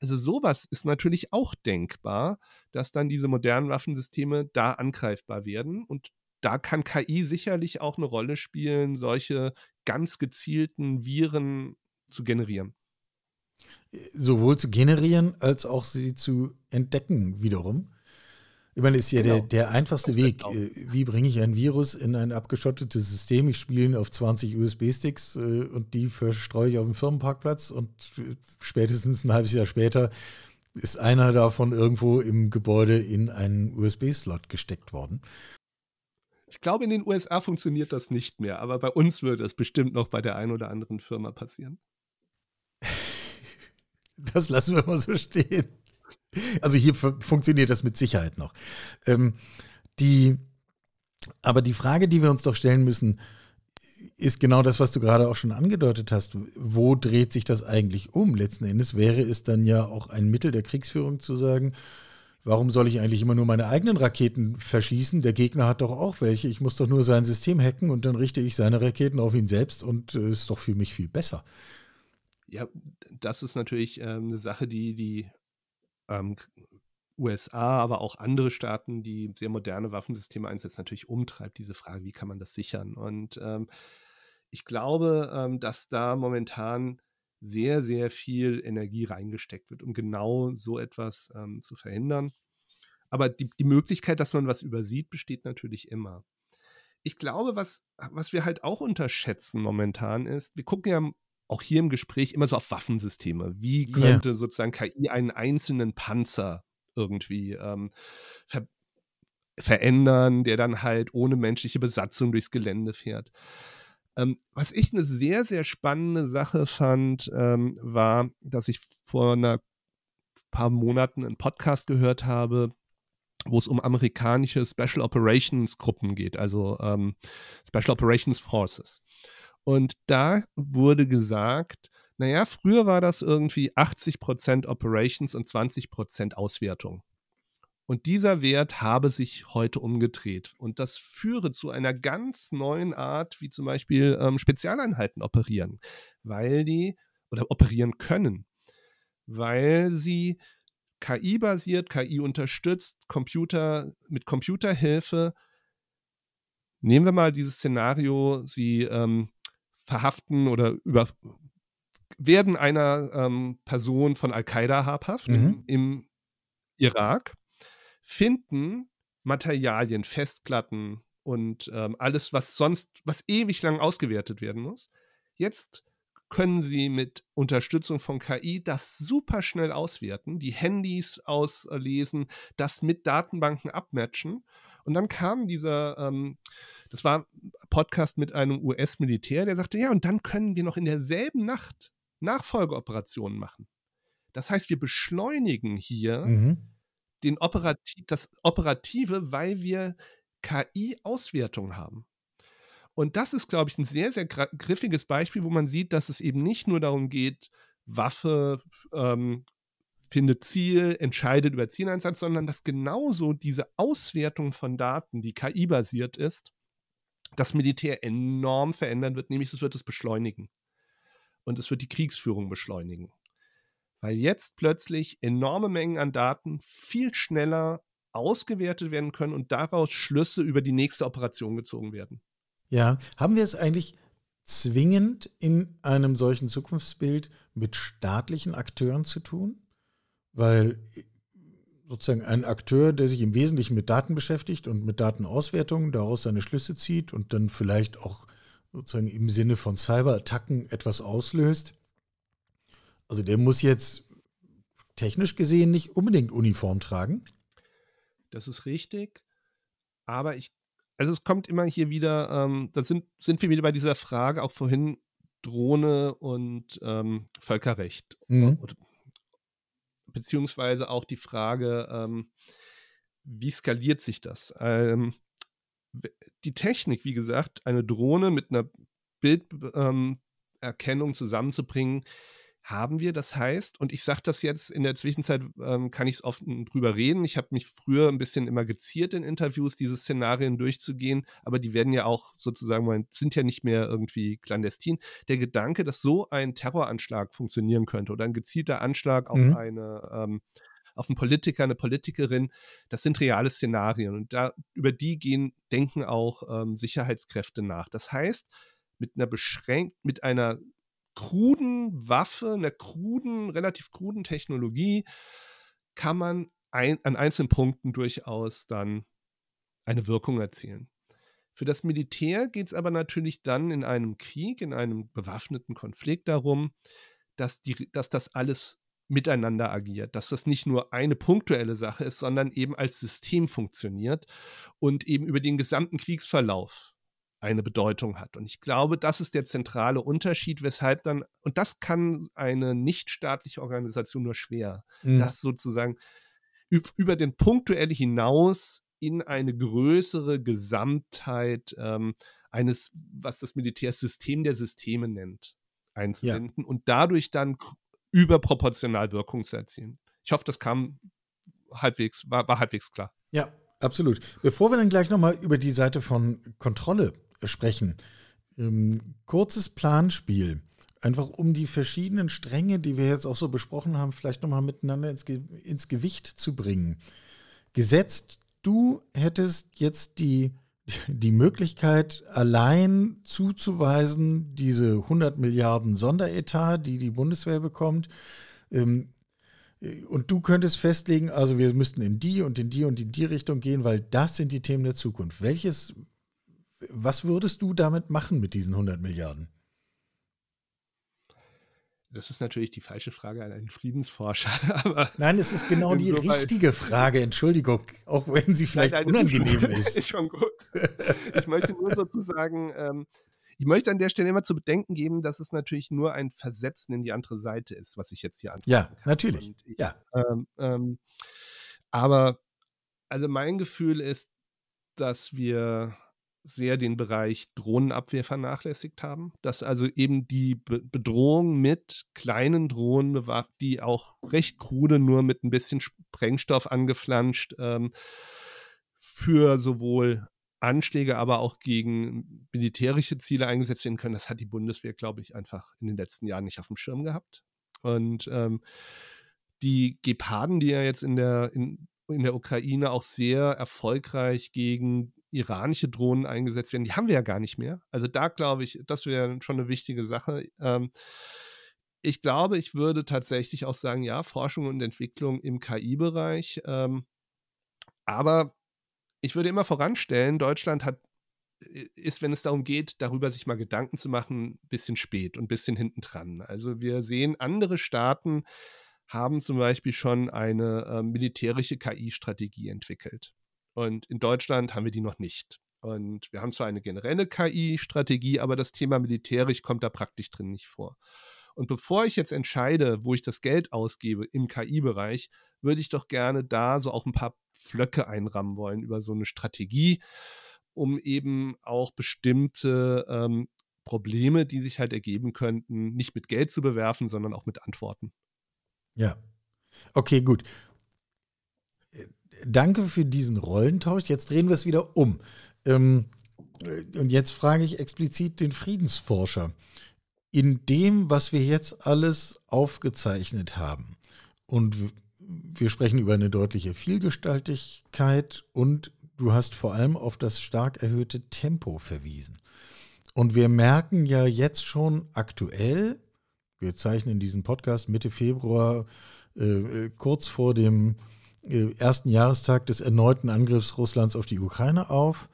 Also sowas ist natürlich auch denkbar, dass dann diese modernen Waffensysteme da angreifbar werden. Und da kann KI sicherlich auch eine Rolle spielen, solche ganz gezielten Viren zu generieren. Sowohl zu generieren als auch sie zu entdecken wiederum. Ich meine, ist ja genau. der, der einfachste Weg. Genau. Wie bringe ich ein Virus in ein abgeschottetes System? Ich spiele ihn auf 20 USB-Sticks äh, und die verstreue ich auf dem Firmenparkplatz und äh, spätestens ein halbes Jahr später ist einer davon irgendwo im Gebäude in einen USB-Slot gesteckt worden. Ich glaube, in den USA funktioniert das nicht mehr, aber bei uns würde es bestimmt noch bei der einen oder anderen Firma passieren. (laughs) Das lassen wir mal so stehen. Also hier funktioniert das mit Sicherheit noch. Ähm, die, aber die Frage, die wir uns doch stellen müssen, ist genau das, was du gerade auch schon angedeutet hast. Wo dreht sich das eigentlich um? Letzten Endes wäre es dann ja auch ein Mittel der Kriegsführung zu sagen, warum soll ich eigentlich immer nur meine eigenen Raketen verschießen? Der Gegner hat doch auch welche. Ich muss doch nur sein System hacken und dann richte ich seine Raketen auf ihn selbst und äh, ist doch für mich viel besser. Ja, das ist natürlich ähm, eine Sache, die die ähm, USA, aber auch andere Staaten, die sehr moderne Waffensysteme einsetzen, natürlich umtreibt, diese Frage, wie kann man das sichern? Und ähm, ich glaube, ähm, dass da momentan sehr, sehr viel Energie reingesteckt wird, um genau so etwas ähm, zu verhindern. Aber die, die Möglichkeit, dass man was übersieht, besteht natürlich immer. Ich glaube, was, was wir halt auch unterschätzen momentan ist, wir gucken ja auch hier im Gespräch immer so auf Waffensysteme. Wie könnte yeah. sozusagen KI einen einzelnen Panzer irgendwie ähm, ver verändern, der dann halt ohne menschliche Besatzung durchs Gelände fährt. Ähm, was ich eine sehr, sehr spannende Sache fand, ähm, war, dass ich vor einer paar Monaten einen Podcast gehört habe, wo es um amerikanische Special Operations Gruppen geht, also ähm, Special Operations Forces. Und da wurde gesagt, naja, früher war das irgendwie 80% Operations und 20% Auswertung. Und dieser Wert habe sich heute umgedreht. Und das führe zu einer ganz neuen Art, wie zum Beispiel ähm, Spezialeinheiten operieren, weil die oder operieren können, weil sie KI-basiert, KI unterstützt, Computer mit Computerhilfe. Nehmen wir mal dieses Szenario, sie ähm, verhaften oder über, werden einer ähm, Person von Al-Qaida habhaft mhm. im, im Irak, finden Materialien, Festplatten und ähm, alles, was sonst, was ewig lang ausgewertet werden muss. Jetzt können sie mit Unterstützung von KI das super schnell auswerten, die Handys auslesen, das mit Datenbanken abmatchen. Und dann kam dieser ähm, das war ein Podcast mit einem US-Militär, der sagte, ja, und dann können wir noch in derselben Nacht Nachfolgeoperationen machen. Das heißt, wir beschleunigen hier mhm. den Operati das Operative, weil wir KI-Auswertung haben. Und das ist, glaube ich, ein sehr, sehr griffiges Beispiel, wo man sieht, dass es eben nicht nur darum geht, Waffe ähm, findet Ziel, entscheidet über Zieleinsatz, sondern dass genauso diese Auswertung von Daten, die KI-basiert ist, das Militär enorm verändern wird, nämlich es wird es beschleunigen. Und es wird die Kriegsführung beschleunigen. Weil jetzt plötzlich enorme Mengen an Daten viel schneller ausgewertet werden können und daraus Schlüsse über die nächste Operation gezogen werden. Ja, haben wir es eigentlich zwingend in einem solchen Zukunftsbild mit staatlichen Akteuren zu tun? Weil sozusagen ein Akteur, der sich im Wesentlichen mit Daten beschäftigt und mit Datenauswertung, daraus seine Schlüsse zieht und dann vielleicht auch sozusagen im Sinne von Cyberattacken etwas auslöst. Also der muss jetzt technisch gesehen nicht unbedingt Uniform tragen. Das ist richtig. Aber ich, also es kommt immer hier wieder, ähm, da sind, sind wir wieder bei dieser Frage, auch vorhin Drohne und ähm, Völkerrecht. Mhm. Beziehungsweise auch die Frage, ähm, wie skaliert sich das? Ähm, die Technik, wie gesagt, eine Drohne mit einer Bilderkennung ähm, zusammenzubringen, haben wir. Das heißt, und ich sage das jetzt in der Zwischenzeit, ähm, kann ich es oft drüber reden. Ich habe mich früher ein bisschen immer geziert in Interviews, diese Szenarien durchzugehen, aber die werden ja auch sozusagen, sind ja nicht mehr irgendwie clandestin. Der Gedanke, dass so ein Terroranschlag funktionieren könnte oder ein gezielter Anschlag auf mhm. eine ähm, auf einen Politiker, eine Politikerin, das sind reale Szenarien und da, über die gehen, denken auch ähm, Sicherheitskräfte nach. Das heißt, mit einer beschränkt, mit einer kruden Waffe, einer kruden, relativ kruden Technologie kann man ein, an einzelnen Punkten durchaus dann eine Wirkung erzielen. Für das Militär geht es aber natürlich dann in einem Krieg, in einem bewaffneten Konflikt darum, dass, die, dass das alles miteinander agiert, dass das nicht nur eine punktuelle Sache ist, sondern eben als System funktioniert und eben über den gesamten Kriegsverlauf eine Bedeutung hat. Und ich glaube, das ist der zentrale Unterschied, weshalb dann, und das kann eine nichtstaatliche Organisation nur schwer, mhm. das sozusagen über den punktuell hinaus in eine größere Gesamtheit ähm, eines, was das Militärsystem der Systeme nennt, einzubinden ja. und dadurch dann überproportional Wirkung zu erzielen. Ich hoffe, das kam halbwegs, war, war halbwegs klar. Ja, absolut. Bevor wir dann gleich nochmal über die Seite von Kontrolle sprechen. Ähm, kurzes Planspiel. Einfach um die verschiedenen Stränge, die wir jetzt auch so besprochen haben, vielleicht nochmal miteinander ins, Ge ins Gewicht zu bringen. Gesetzt, du hättest jetzt die, die Möglichkeit, allein zuzuweisen, diese 100 Milliarden Sonderetat, die die Bundeswehr bekommt, ähm, und du könntest festlegen, also wir müssten in die und in die und in die Richtung gehen, weil das sind die Themen der Zukunft. Welches was würdest du damit machen mit diesen 100 Milliarden? Das ist natürlich die falsche Frage an einen Friedensforscher. (laughs) nein, es ist genau die richtige Frage. Entschuldigung, auch wenn sie vielleicht nein, nein, unangenehm ist. Schon, (laughs) ist schon gut. Ich möchte nur sozusagen, ähm, ich möchte an der Stelle immer zu bedenken geben, dass es natürlich nur ein Versetzen in die andere Seite ist, was ich jetzt hier antworte. Ja, natürlich. Ich, ja. Ähm, ähm, aber also mein Gefühl ist, dass wir sehr den Bereich Drohnenabwehr vernachlässigt haben. Dass also eben die Be Bedrohung mit kleinen Drohnen, die auch recht krude, nur mit ein bisschen Sprengstoff angeflanscht, ähm, für sowohl Anschläge, aber auch gegen militärische Ziele eingesetzt werden können. Das hat die Bundeswehr, glaube ich, einfach in den letzten Jahren nicht auf dem Schirm gehabt. Und ähm, die Geparden, die ja jetzt in der, in, in der Ukraine auch sehr erfolgreich gegen iranische Drohnen eingesetzt werden. Die haben wir ja gar nicht mehr. Also da glaube ich, das wäre schon eine wichtige Sache. Ähm, ich glaube, ich würde tatsächlich auch sagen, ja, Forschung und Entwicklung im KI-Bereich. Ähm, aber ich würde immer voranstellen, Deutschland hat ist, wenn es darum geht, darüber sich mal Gedanken zu machen, ein bisschen spät und ein bisschen hinten dran. Also wir sehen, andere Staaten haben zum Beispiel schon eine äh, militärische KI-Strategie entwickelt. Und in Deutschland haben wir die noch nicht. Und wir haben zwar eine generelle KI-Strategie, aber das Thema militärisch kommt da praktisch drin nicht vor. Und bevor ich jetzt entscheide, wo ich das Geld ausgebe im KI-Bereich, würde ich doch gerne da so auch ein paar Flöcke einrammen wollen über so eine Strategie, um eben auch bestimmte ähm, Probleme, die sich halt ergeben könnten, nicht mit Geld zu bewerfen, sondern auch mit Antworten. Ja. Okay, gut danke für diesen Rollentausch. Jetzt drehen wir es wieder um. Ähm, und jetzt frage ich explizit den Friedensforscher. In dem, was wir jetzt alles aufgezeichnet haben, und wir sprechen über eine deutliche Vielgestaltigkeit und du hast vor allem auf das stark erhöhte Tempo verwiesen. Und wir merken ja jetzt schon aktuell, wir zeichnen diesen Podcast Mitte Februar, äh, äh kurz vor dem ersten Jahrestag des erneuten Angriffs Russlands auf die Ukraine auf.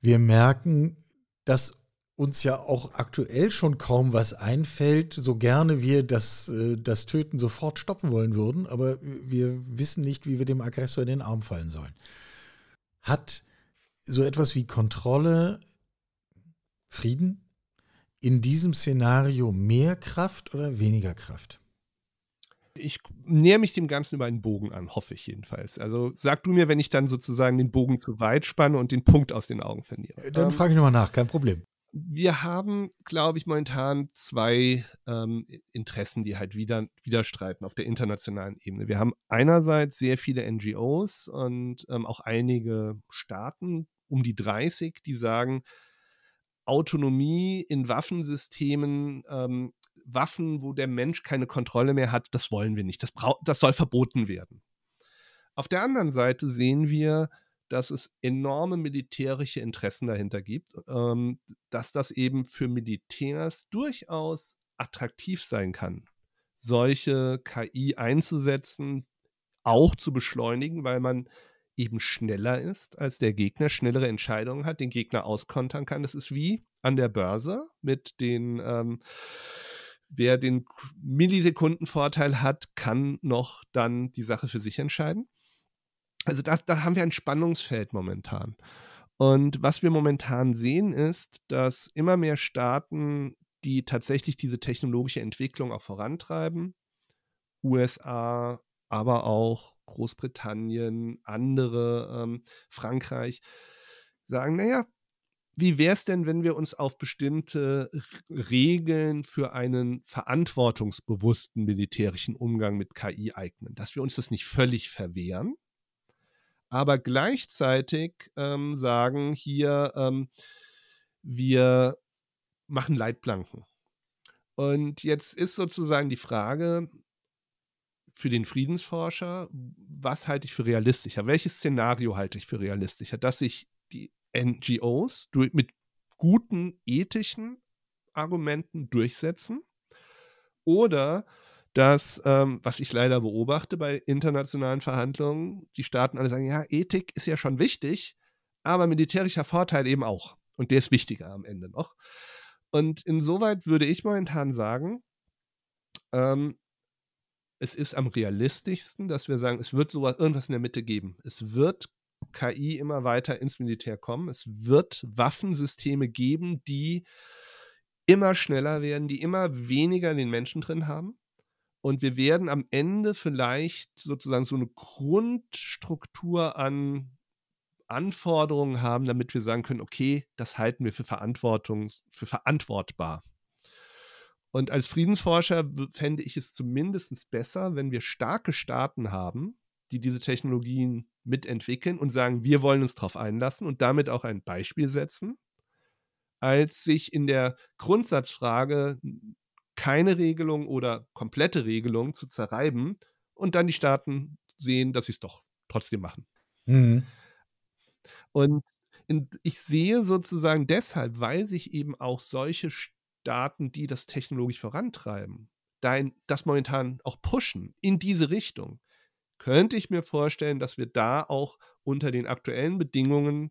Wir merken, dass uns ja auch aktuell schon kaum was einfällt, so gerne wir das, äh, das Töten sofort stoppen wollen würden, aber wir wissen nicht, wie wir dem Aggressor in den Arm fallen sollen. Hat so etwas wie Kontrolle Frieden in diesem Szenario mehr Kraft oder weniger Kraft? Ich näher mich dem Ganzen über einen Bogen an, hoffe ich jedenfalls. Also sag du mir, wenn ich dann sozusagen den Bogen zu weit spanne und den Punkt aus den Augen verliere. Äh, dann ähm, frage ich nochmal nach, kein Problem. Wir haben, glaube ich, momentan zwei ähm, Interessen, die halt wieder, widerstreiten auf der internationalen Ebene. Wir haben einerseits sehr viele NGOs und ähm, auch einige Staaten, um die 30, die sagen, Autonomie in Waffensystemen ähm, Waffen, wo der Mensch keine Kontrolle mehr hat, das wollen wir nicht. Das, das soll verboten werden. Auf der anderen Seite sehen wir, dass es enorme militärische Interessen dahinter gibt, ähm, dass das eben für Militärs durchaus attraktiv sein kann, solche KI einzusetzen, auch zu beschleunigen, weil man eben schneller ist als der Gegner, schnellere Entscheidungen hat, den Gegner auskontern kann. Das ist wie an der Börse mit den ähm, wer den Millisekundenvorteil hat, kann noch dann die Sache für sich entscheiden. Also das, da haben wir ein Spannungsfeld momentan. Und was wir momentan sehen, ist, dass immer mehr Staaten, die tatsächlich diese technologische Entwicklung auch vorantreiben, USA, aber auch Großbritannien, andere, ähm, Frankreich, sagen, naja, wie wäre es denn, wenn wir uns auf bestimmte Regeln für einen verantwortungsbewussten militärischen Umgang mit KI eignen? Dass wir uns das nicht völlig verwehren, aber gleichzeitig ähm, sagen hier, ähm, wir machen Leitplanken. Und jetzt ist sozusagen die Frage für den Friedensforscher, was halte ich für realistischer? Welches Szenario halte ich für realistischer? Dass sich die NGOs durch, mit guten ethischen Argumenten durchsetzen oder dass, ähm, was ich leider beobachte bei internationalen Verhandlungen, die Staaten alle sagen, ja, Ethik ist ja schon wichtig, aber militärischer Vorteil eben auch. Und der ist wichtiger am Ende noch. Und insoweit würde ich momentan sagen, ähm, es ist am realistischsten, dass wir sagen, es wird sowas, irgendwas in der Mitte geben. Es wird KI immer weiter ins Militär kommen. Es wird Waffensysteme geben, die immer schneller werden, die immer weniger den Menschen drin haben. Und wir werden am Ende vielleicht sozusagen so eine Grundstruktur an Anforderungen haben, damit wir sagen können, okay, das halten wir für, Verantwortungs für verantwortbar. Und als Friedensforscher fände ich es zumindest besser, wenn wir starke Staaten haben, die diese Technologien mitentwickeln und sagen, wir wollen uns darauf einlassen und damit auch ein Beispiel setzen, als sich in der Grundsatzfrage keine Regelung oder komplette Regelung zu zerreiben und dann die Staaten sehen, dass sie es doch trotzdem machen. Mhm. Und in, ich sehe sozusagen deshalb, weil sich eben auch solche Staaten, die das technologisch vorantreiben, das momentan auch pushen in diese Richtung, könnte ich mir vorstellen, dass wir da auch unter den aktuellen Bedingungen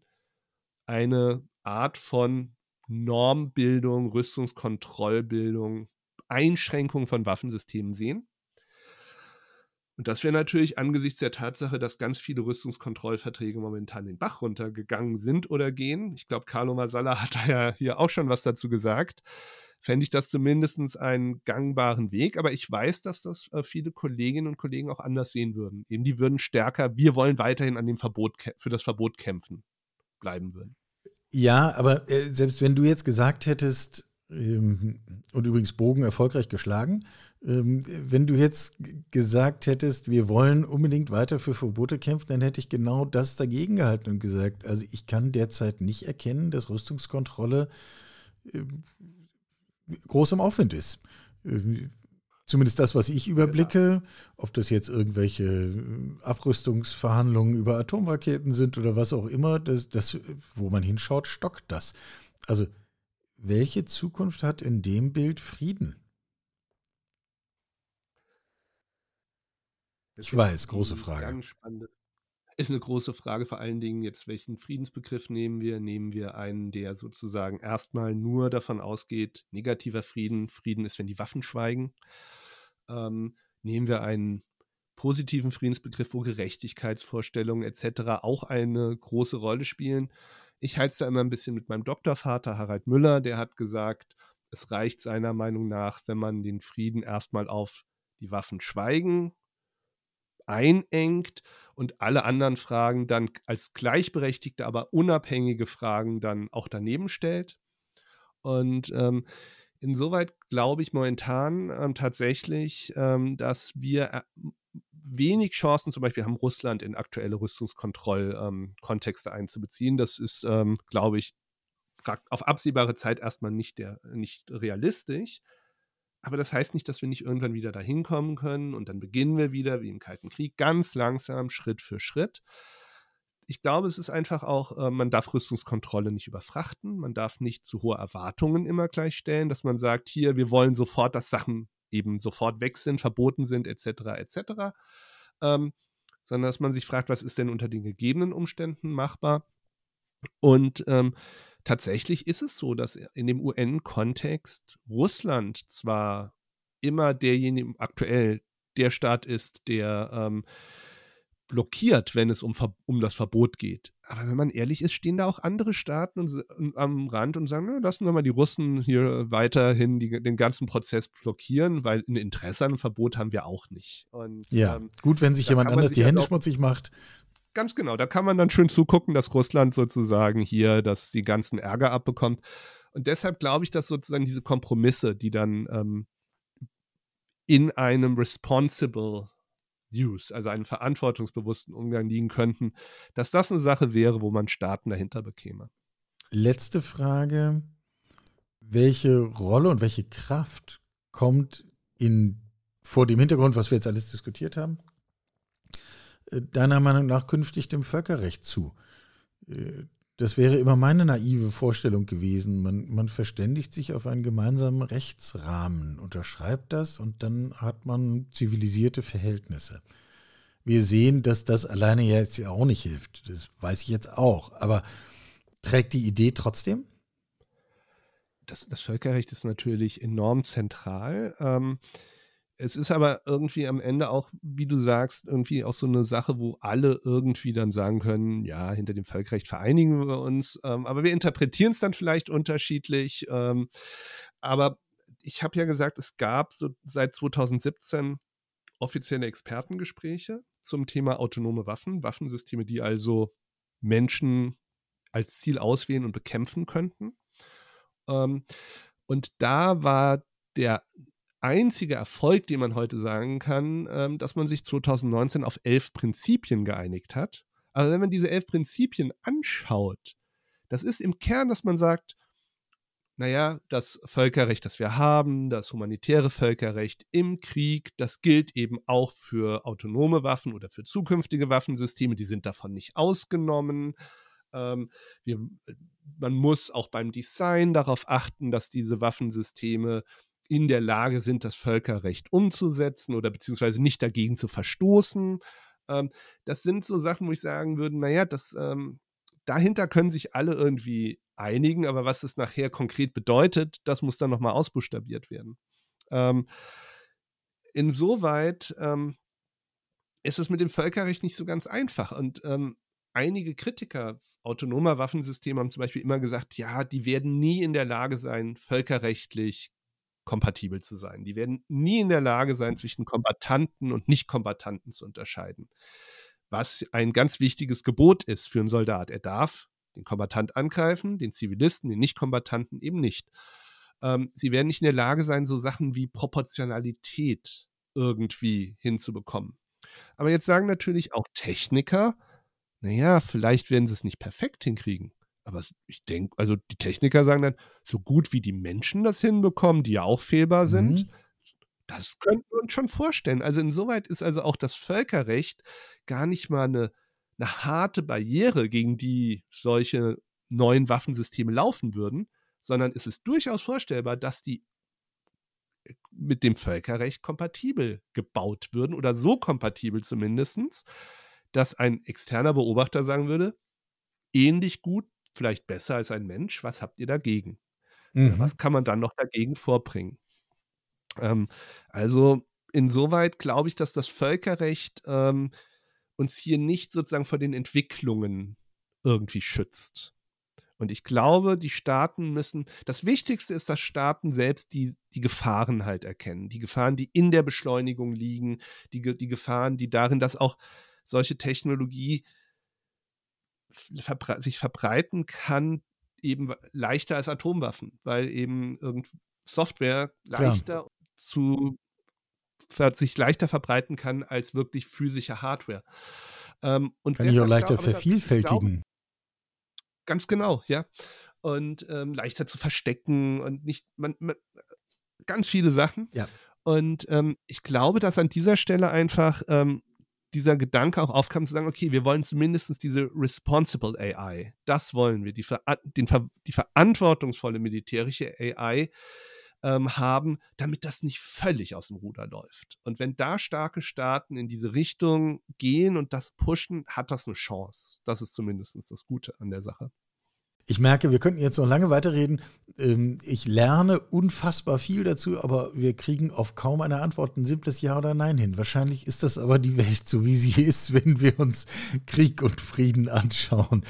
eine Art von Normbildung, Rüstungskontrollbildung, Einschränkung von Waffensystemen sehen. Und das wäre natürlich angesichts der Tatsache, dass ganz viele Rüstungskontrollverträge momentan den Bach runtergegangen sind oder gehen. Ich glaube, Carlo Masala (laughs) hat da ja hier auch schon was dazu gesagt fände ich das zumindest einen gangbaren Weg. Aber ich weiß, dass das äh, viele Kolleginnen und Kollegen auch anders sehen würden. Eben die würden stärker, wir wollen weiterhin an dem Verbot, für das Verbot kämpfen, bleiben würden. Ja, aber äh, selbst wenn du jetzt gesagt hättest, ähm, und übrigens Bogen erfolgreich geschlagen, ähm, wenn du jetzt gesagt hättest, wir wollen unbedingt weiter für Verbote kämpfen, dann hätte ich genau das dagegen gehalten und gesagt, also ich kann derzeit nicht erkennen, dass Rüstungskontrolle ähm, groß im Aufwind ist. Zumindest das, was ich überblicke, ob das jetzt irgendwelche äh, Abrüstungsverhandlungen über Atomraketen sind oder was auch immer, das, das, wo man hinschaut, stockt das. Also, welche Zukunft hat in dem Bild Frieden? Ich weiß, große Frage. Ganz spannende, ist eine große Frage, vor allen Dingen jetzt, welchen Friedensbegriff nehmen wir? Nehmen wir einen, der sozusagen erstmal nur davon ausgeht, negativer Frieden, Frieden ist, wenn die Waffen schweigen. Ähm, nehmen wir einen positiven Friedensbegriff, wo Gerechtigkeitsvorstellungen etc. auch eine große Rolle spielen. Ich halte es da immer ein bisschen mit meinem Doktorvater Harald Müller, der hat gesagt, es reicht seiner Meinung nach, wenn man den Frieden erstmal auf die Waffen schweigen einengt und alle anderen Fragen dann als gleichberechtigte, aber unabhängige Fragen dann auch daneben stellt. Und ähm, insoweit glaube ich momentan ähm, tatsächlich, ähm, dass wir äh, wenig Chancen zum Beispiel haben, Russland in aktuelle Rüstungskontrollkontexte ähm, einzubeziehen. Das ist, ähm, glaube ich, auf absehbare Zeit erstmal nicht, der, nicht realistisch. Aber das heißt nicht, dass wir nicht irgendwann wieder dahin kommen können und dann beginnen wir wieder, wie im Kalten Krieg, ganz langsam, Schritt für Schritt. Ich glaube, es ist einfach auch, äh, man darf Rüstungskontrolle nicht überfrachten, man darf nicht zu hohe Erwartungen immer gleich stellen, dass man sagt, hier, wir wollen sofort, dass Sachen eben sofort weg sind, verboten sind, etc., etc., ähm, sondern dass man sich fragt, was ist denn unter den gegebenen Umständen machbar? Und ähm, tatsächlich ist es so, dass in dem UN-Kontext Russland zwar immer derjenige aktuell der Staat ist, der ähm, blockiert, wenn es um, um das Verbot geht. Aber wenn man ehrlich ist, stehen da auch andere Staaten und, und am Rand und sagen, na, lassen wir mal die Russen hier weiterhin die, den ganzen Prozess blockieren, weil ein Interesse an einem Verbot haben wir auch nicht. Und, ja, ähm, gut, wenn sich jemand anders sich die Hände schmutzig macht. Ganz genau, da kann man dann schön zugucken, dass Russland sozusagen hier dass die ganzen Ärger abbekommt. Und deshalb glaube ich, dass sozusagen diese Kompromisse, die dann ähm, in einem responsible Use, also einen verantwortungsbewussten Umgang liegen könnten, dass das eine Sache wäre, wo man Staaten dahinter bekäme. Letzte Frage. Welche Rolle und welche Kraft kommt in, vor dem Hintergrund, was wir jetzt alles diskutiert haben, deiner Meinung nach künftig dem Völkerrecht zu? Das wäre immer meine naive Vorstellung gewesen. Man, man verständigt sich auf einen gemeinsamen Rechtsrahmen, unterschreibt das und dann hat man zivilisierte Verhältnisse. Wir sehen, dass das alleine jetzt ja auch nicht hilft. Das weiß ich jetzt auch. Aber trägt die Idee trotzdem? Das, das Völkerrecht ist natürlich enorm zentral. Ähm, es ist aber irgendwie am Ende auch, wie du sagst, irgendwie auch so eine Sache, wo alle irgendwie dann sagen können, ja, hinter dem Völkerrecht vereinigen wir uns, ähm, aber wir interpretieren es dann vielleicht unterschiedlich. Ähm, aber ich habe ja gesagt, es gab so seit 2017 offizielle Expertengespräche zum Thema autonome Waffen, Waffensysteme, die also Menschen als Ziel auswählen und bekämpfen könnten. Ähm, und da war der einzige Erfolg, den man heute sagen kann, ähm, dass man sich 2019 auf elf Prinzipien geeinigt hat. Aber wenn man diese elf Prinzipien anschaut, das ist im Kern, dass man sagt, naja, das Völkerrecht, das wir haben, das humanitäre Völkerrecht im Krieg, das gilt eben auch für autonome Waffen oder für zukünftige Waffensysteme, die sind davon nicht ausgenommen. Ähm, wir, man muss auch beim Design darauf achten, dass diese Waffensysteme in der Lage sind, das Völkerrecht umzusetzen oder beziehungsweise nicht dagegen zu verstoßen. Ähm, das sind so Sachen, wo ich sagen würde, naja, das, ähm, dahinter können sich alle irgendwie einigen, aber was es nachher konkret bedeutet, das muss dann nochmal ausbuchstabiert werden. Ähm, insoweit ähm, ist es mit dem Völkerrecht nicht so ganz einfach. Und ähm, einige Kritiker autonomer Waffensysteme haben zum Beispiel immer gesagt, ja, die werden nie in der Lage sein, völkerrechtlich kompatibel zu sein. Die werden nie in der Lage sein, zwischen Kombatanten und Nicht-Kombatanten zu unterscheiden. Was ein ganz wichtiges Gebot ist für einen Soldat. Er darf den Kombatant angreifen, den Zivilisten, den Nicht-Kombatanten eben nicht. Ähm, sie werden nicht in der Lage sein, so Sachen wie Proportionalität irgendwie hinzubekommen. Aber jetzt sagen natürlich auch Techniker, naja, vielleicht werden sie es nicht perfekt hinkriegen. Aber ich denke, also die Techniker sagen dann, so gut wie die Menschen das hinbekommen, die ja auch fehlbar sind, mhm. das könnten wir uns schon vorstellen. Also insoweit ist also auch das Völkerrecht gar nicht mal eine, eine harte Barriere, gegen die solche neuen Waffensysteme laufen würden, sondern es ist durchaus vorstellbar, dass die äh, mit dem Völkerrecht kompatibel gebaut würden oder so kompatibel zumindest, dass ein externer Beobachter sagen würde, ähnlich gut vielleicht besser als ein Mensch. Was habt ihr dagegen? Mhm. Was kann man dann noch dagegen vorbringen? Ähm, also insoweit glaube ich, dass das Völkerrecht ähm, uns hier nicht sozusagen vor den Entwicklungen irgendwie schützt. Und ich glaube, die Staaten müssen, das Wichtigste ist, dass Staaten selbst die, die Gefahren halt erkennen. Die Gefahren, die in der Beschleunigung liegen, die, die Gefahren, die darin, dass auch solche Technologie verbre sich verbreiten kann, eben leichter als Atomwaffen, weil eben Software leichter Klar. zu sich leichter verbreiten kann als wirklich physische Hardware. Ähm, und kann ich auch leichter glaub, vervielfältigen. Ganz genau, ja. Und ähm, leichter zu verstecken und nicht, man, man, ganz viele Sachen. Ja. Und ähm, ich glaube, dass an dieser Stelle einfach ähm, dieser Gedanke auch aufkam zu sagen, okay, wir wollen zumindest diese responsible AI, das wollen wir, die, ver den, die verantwortungsvolle militärische AI ähm, haben, damit das nicht völlig aus dem Ruder läuft. Und wenn da starke Staaten in diese Richtung gehen und das pushen, hat das eine Chance. Das ist zumindest das Gute an der Sache. Ich merke, wir könnten jetzt noch lange weiterreden. Ähm, ich lerne unfassbar viel dazu, aber wir kriegen auf kaum eine Antwort ein simples Ja oder Nein hin. Wahrscheinlich ist das aber die Welt so, wie sie ist, (laughs) wenn wir uns Krieg und Frieden anschauen.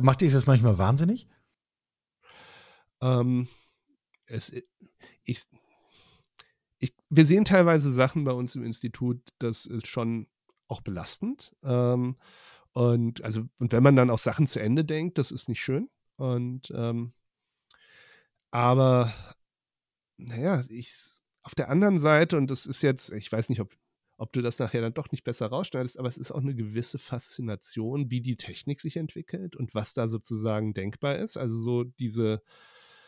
Macht dich das manchmal wahnsinnig? Ähm, es, ich, ich, wir sehen teilweise Sachen bei uns im Institut, das ist schon auch belastend. Ähm, und also, und wenn man dann auch Sachen zu Ende denkt, das ist nicht schön. Und ähm, aber naja, ich auf der anderen Seite, und das ist jetzt, ich weiß nicht, ob, ob du das nachher dann doch nicht besser rausschneidest, aber es ist auch eine gewisse Faszination, wie die Technik sich entwickelt und was da sozusagen denkbar ist. Also so diese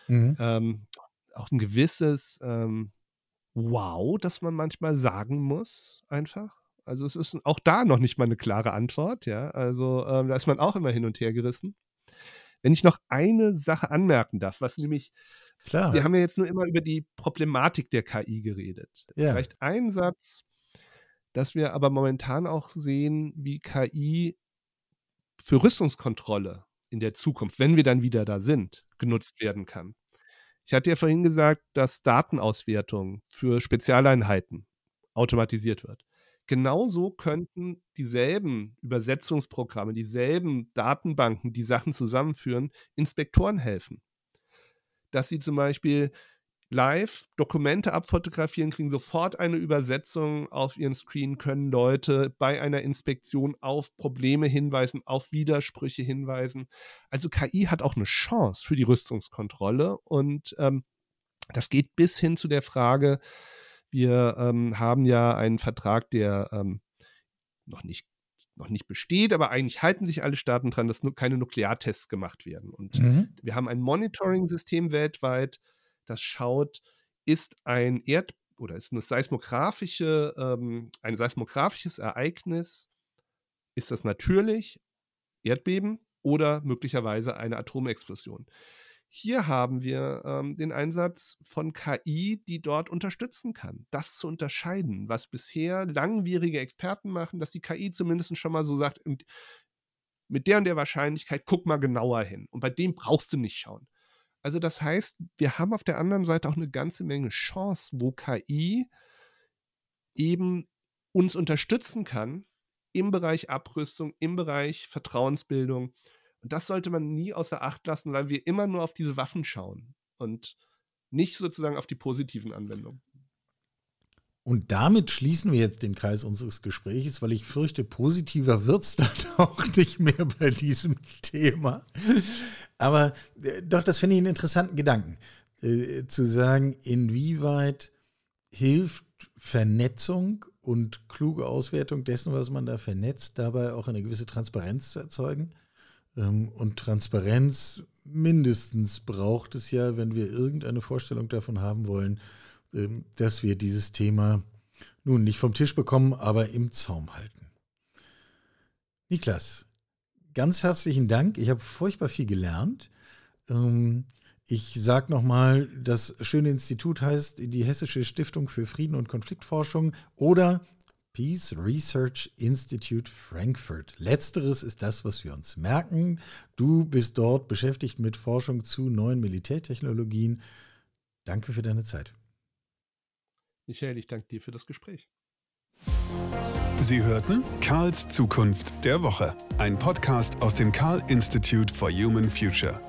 mhm. ähm, auch ein gewisses ähm, Wow, das man manchmal sagen muss, einfach. Also es ist auch da noch nicht mal eine klare Antwort, ja. Also ähm, da ist man auch immer hin und her gerissen. Wenn ich noch eine Sache anmerken darf, was nämlich, Klar. wir haben ja jetzt nur immer über die Problematik der KI geredet. Ja. Vielleicht ein Satz, dass wir aber momentan auch sehen, wie KI für Rüstungskontrolle in der Zukunft, wenn wir dann wieder da sind, genutzt werden kann. Ich hatte ja vorhin gesagt, dass Datenauswertung für Spezialeinheiten automatisiert wird. Genauso könnten dieselben Übersetzungsprogramme, dieselben Datenbanken, die Sachen zusammenführen, Inspektoren helfen. Dass sie zum Beispiel live Dokumente abfotografieren, kriegen sofort eine Übersetzung auf ihren Screen, können Leute bei einer Inspektion auf Probleme hinweisen, auf Widersprüche hinweisen. Also KI hat auch eine Chance für die Rüstungskontrolle und ähm, das geht bis hin zu der Frage, wir ähm, haben ja einen Vertrag, der ähm, noch nicht noch nicht besteht, aber eigentlich halten sich alle Staaten dran, dass nur keine Nukleartests gemacht werden. Und mhm. wir haben ein Monitoring-System weltweit, das schaut, ist ein Erd- oder ist eine seismografische, ähm, ein seismografisches Ereignis, ist das natürlich Erdbeben oder möglicherweise eine Atomexplosion. Hier haben wir ähm, den Einsatz von KI, die dort unterstützen kann, das zu unterscheiden, was bisher langwierige Experten machen, dass die KI zumindest schon mal so sagt, mit der und der Wahrscheinlichkeit, guck mal genauer hin. Und bei dem brauchst du nicht schauen. Also das heißt, wir haben auf der anderen Seite auch eine ganze Menge Chance, wo KI eben uns unterstützen kann im Bereich Abrüstung, im Bereich Vertrauensbildung. Und das sollte man nie außer Acht lassen, weil wir immer nur auf diese Waffen schauen und nicht sozusagen auf die positiven Anwendungen. Und damit schließen wir jetzt den Kreis unseres Gesprächs, weil ich fürchte, positiver wird es (laughs) dann auch nicht mehr bei diesem Thema. Aber äh, doch, das finde ich einen interessanten Gedanken. Äh, zu sagen, inwieweit hilft Vernetzung und kluge Auswertung dessen, was man da vernetzt, dabei auch eine gewisse Transparenz zu erzeugen. Ähm, und Transparenz mindestens braucht es ja, wenn wir irgendeine Vorstellung davon haben wollen, ähm, dass wir dieses Thema nun nicht vom Tisch bekommen, aber im Zaum halten. Niklas, ganz herzlichen Dank. Ich habe furchtbar viel gelernt. Ähm, ich sage nochmal, das schöne Institut heißt die Hessische Stiftung für Frieden und Konfliktforschung oder Peace Research Institute Frankfurt. Letzteres ist das, was wir uns merken. Du bist dort beschäftigt mit Forschung zu neuen Militärtechnologien. Danke für deine Zeit. Michael, ich danke dir für das Gespräch. Sie hörten Karls Zukunft der Woche, ein Podcast aus dem Karl Institute for Human Future.